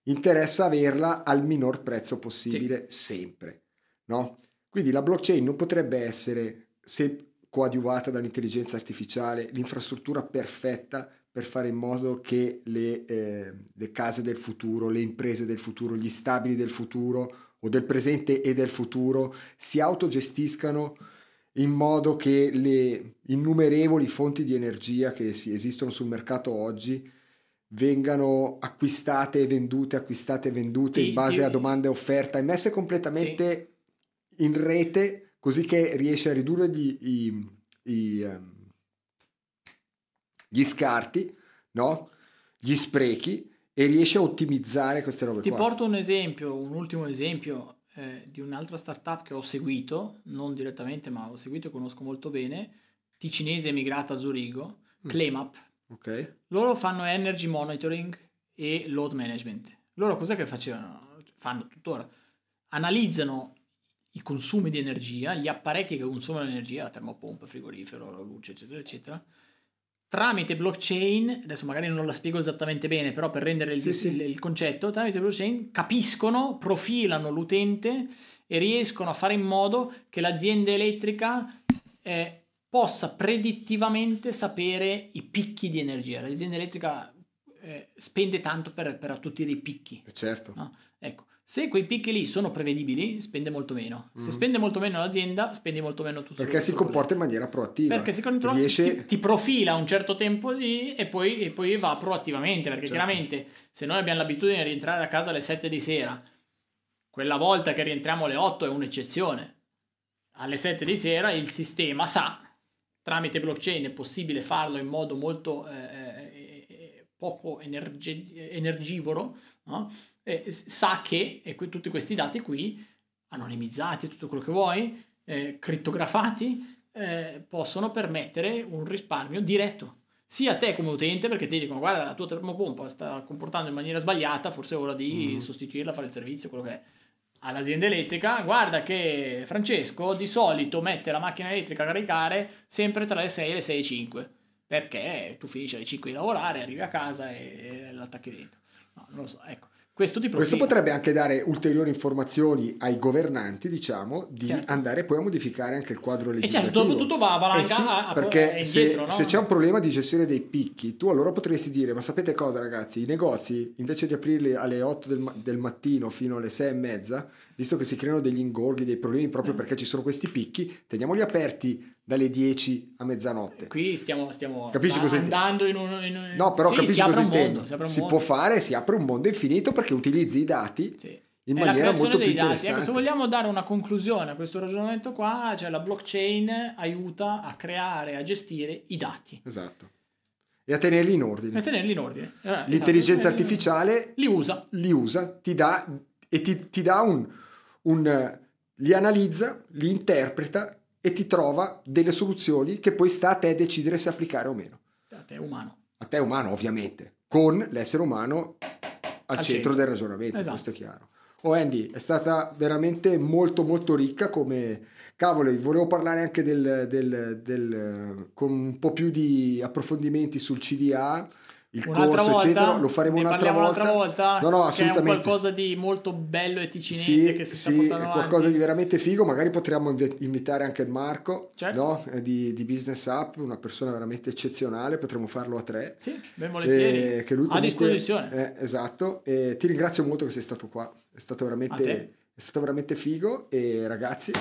interessa averla al minor prezzo possibile sì. sempre. No? Quindi la blockchain non potrebbe essere, se coadiuvata dall'intelligenza artificiale, l'infrastruttura perfetta per fare in modo che le, eh, le case del futuro, le imprese del futuro, gli stabili del futuro o del presente e del futuro si autogestiscano in modo che le innumerevoli fonti di energia che si esistono sul mercato oggi vengano acquistate e vendute, acquistate e vendute sì, in base sì. a domanda e offerta e messe completamente sì. in rete così che riesce a ridurre gli, i, i, um, gli scarti, no? gli sprechi e riesce a ottimizzare queste robe Ti qua. porto un esempio, un ultimo esempio eh, di un'altra startup che ho seguito, non direttamente ma ho seguito e conosco molto bene, ticinese emigrata a Zurigo, mm. Ok. Loro fanno energy monitoring e load management. Loro cos'è che facevano? Fanno tuttora. Analizzano i consumi di energia, gli apparecchi che consumano energia, la termopompa, frigorifero, la luce, eccetera, eccetera, tramite blockchain, adesso magari non la spiego esattamente bene, però per rendere il, sì, sì. il, il concetto, tramite blockchain capiscono, profilano l'utente e riescono a fare in modo che l'azienda elettrica eh, possa predittivamente sapere i picchi di energia. L'azienda elettrica eh, spende tanto per, per tutti dei picchi. Eh, certo. No? Ecco, se quei picchi lì sono prevedibili, spende molto meno. Se mm. spende molto meno l'azienda, spendi molto meno tu. Perché si comporta in maniera proattiva. Perché si, controlla, Riesce... si ti profila un certo tempo lì e poi, e poi va proattivamente. Perché certo. chiaramente se noi abbiamo l'abitudine di rientrare a casa alle 7 di sera, quella volta che rientriamo alle 8 è un'eccezione. Alle 7 di sera il sistema sa, tramite blockchain è possibile farlo in modo molto eh, eh, eh poco energi- energivoro, no? sa che e que- tutti questi dati qui, anonimizzati, tutto quello che vuoi, eh, crittografati, eh, possono permettere un risparmio diretto. Sia a te come utente, perché ti dicono guarda la tua termopompa sta comportando in maniera sbagliata, forse è ora di mm. sostituirla, fare il servizio, quello che è. All'azienda elettrica, guarda che Francesco di solito mette la macchina elettrica a caricare sempre tra le 6 e le 6 e 5 perché tu finisci alle 5 di lavorare, arrivi a casa e, e l'attacchi dentro. No, non lo so, ecco. Questo, Questo, potrebbe anche dare ulteriori informazioni ai governanti, diciamo, di certo. andare poi a modificare anche il quadro legislativo. E certo, dopo tutto va a valanga eh sì, a, a, perché indietro, se, no? se, c'è un problema di gestione dei picchi, tu allora potresti dire, ma sapete cosa ragazzi, i negozi invece di aprirli alle 8 del, del mattino fino alle 6 e mezza, visto che si creano degli ingorghi, dei problemi proprio mm. perché ci sono questi picchi, teniamoli aperti dalle 10 a mezzanotte. Qui stiamo, stiamo capisci cosa andando in un, in un... No, però sì, capisci cosa intendo. Mondo, si, si può fare, si apre un mondo infinito perché utilizzi i dati sì. in maniera molto più interessante. Ecco, se vogliamo dare una conclusione a questo ragionamento qua, cioè la blockchain aiuta a creare, a gestire i dati. Esatto. E a tenerli in ordine. E a tenerli in ordine. Eh, L'intelligenza esatto. artificiale li usa. Li usa, ti dà, e ti, ti dà un, un... li analizza, li interpreta e ti trova delle soluzioni che poi sta a te decidere se applicare o meno. A te umano. A te umano, ovviamente, con l'essere umano al, al centro, centro, del ragionamento, esatto. questo è chiaro. Oh Andy, è stata veramente molto molto ricca come... Cavolo, volevo parlare anche del, del, del, con un po' più di approfondimenti sul CDA, il un'altra corso, volta, eccetera, lo faremo un'altra volta. un'altra volta. No, no, assolutamente. È qualcosa di molto bello e ticinese sì, che si sta sì, portando è qualcosa avanti. di veramente figo. Magari potremmo invitare anche il Marco certo. no? Eh, di, di, Business Up, una persona veramente eccezionale. Potremmo farlo a tre. Sì, ben volentieri. Eh, che lui comunque, a disposizione. Eh, esatto. E ti ringrazio molto che sei stato qua. È stato veramente, è stato veramente figo. E ragazzi,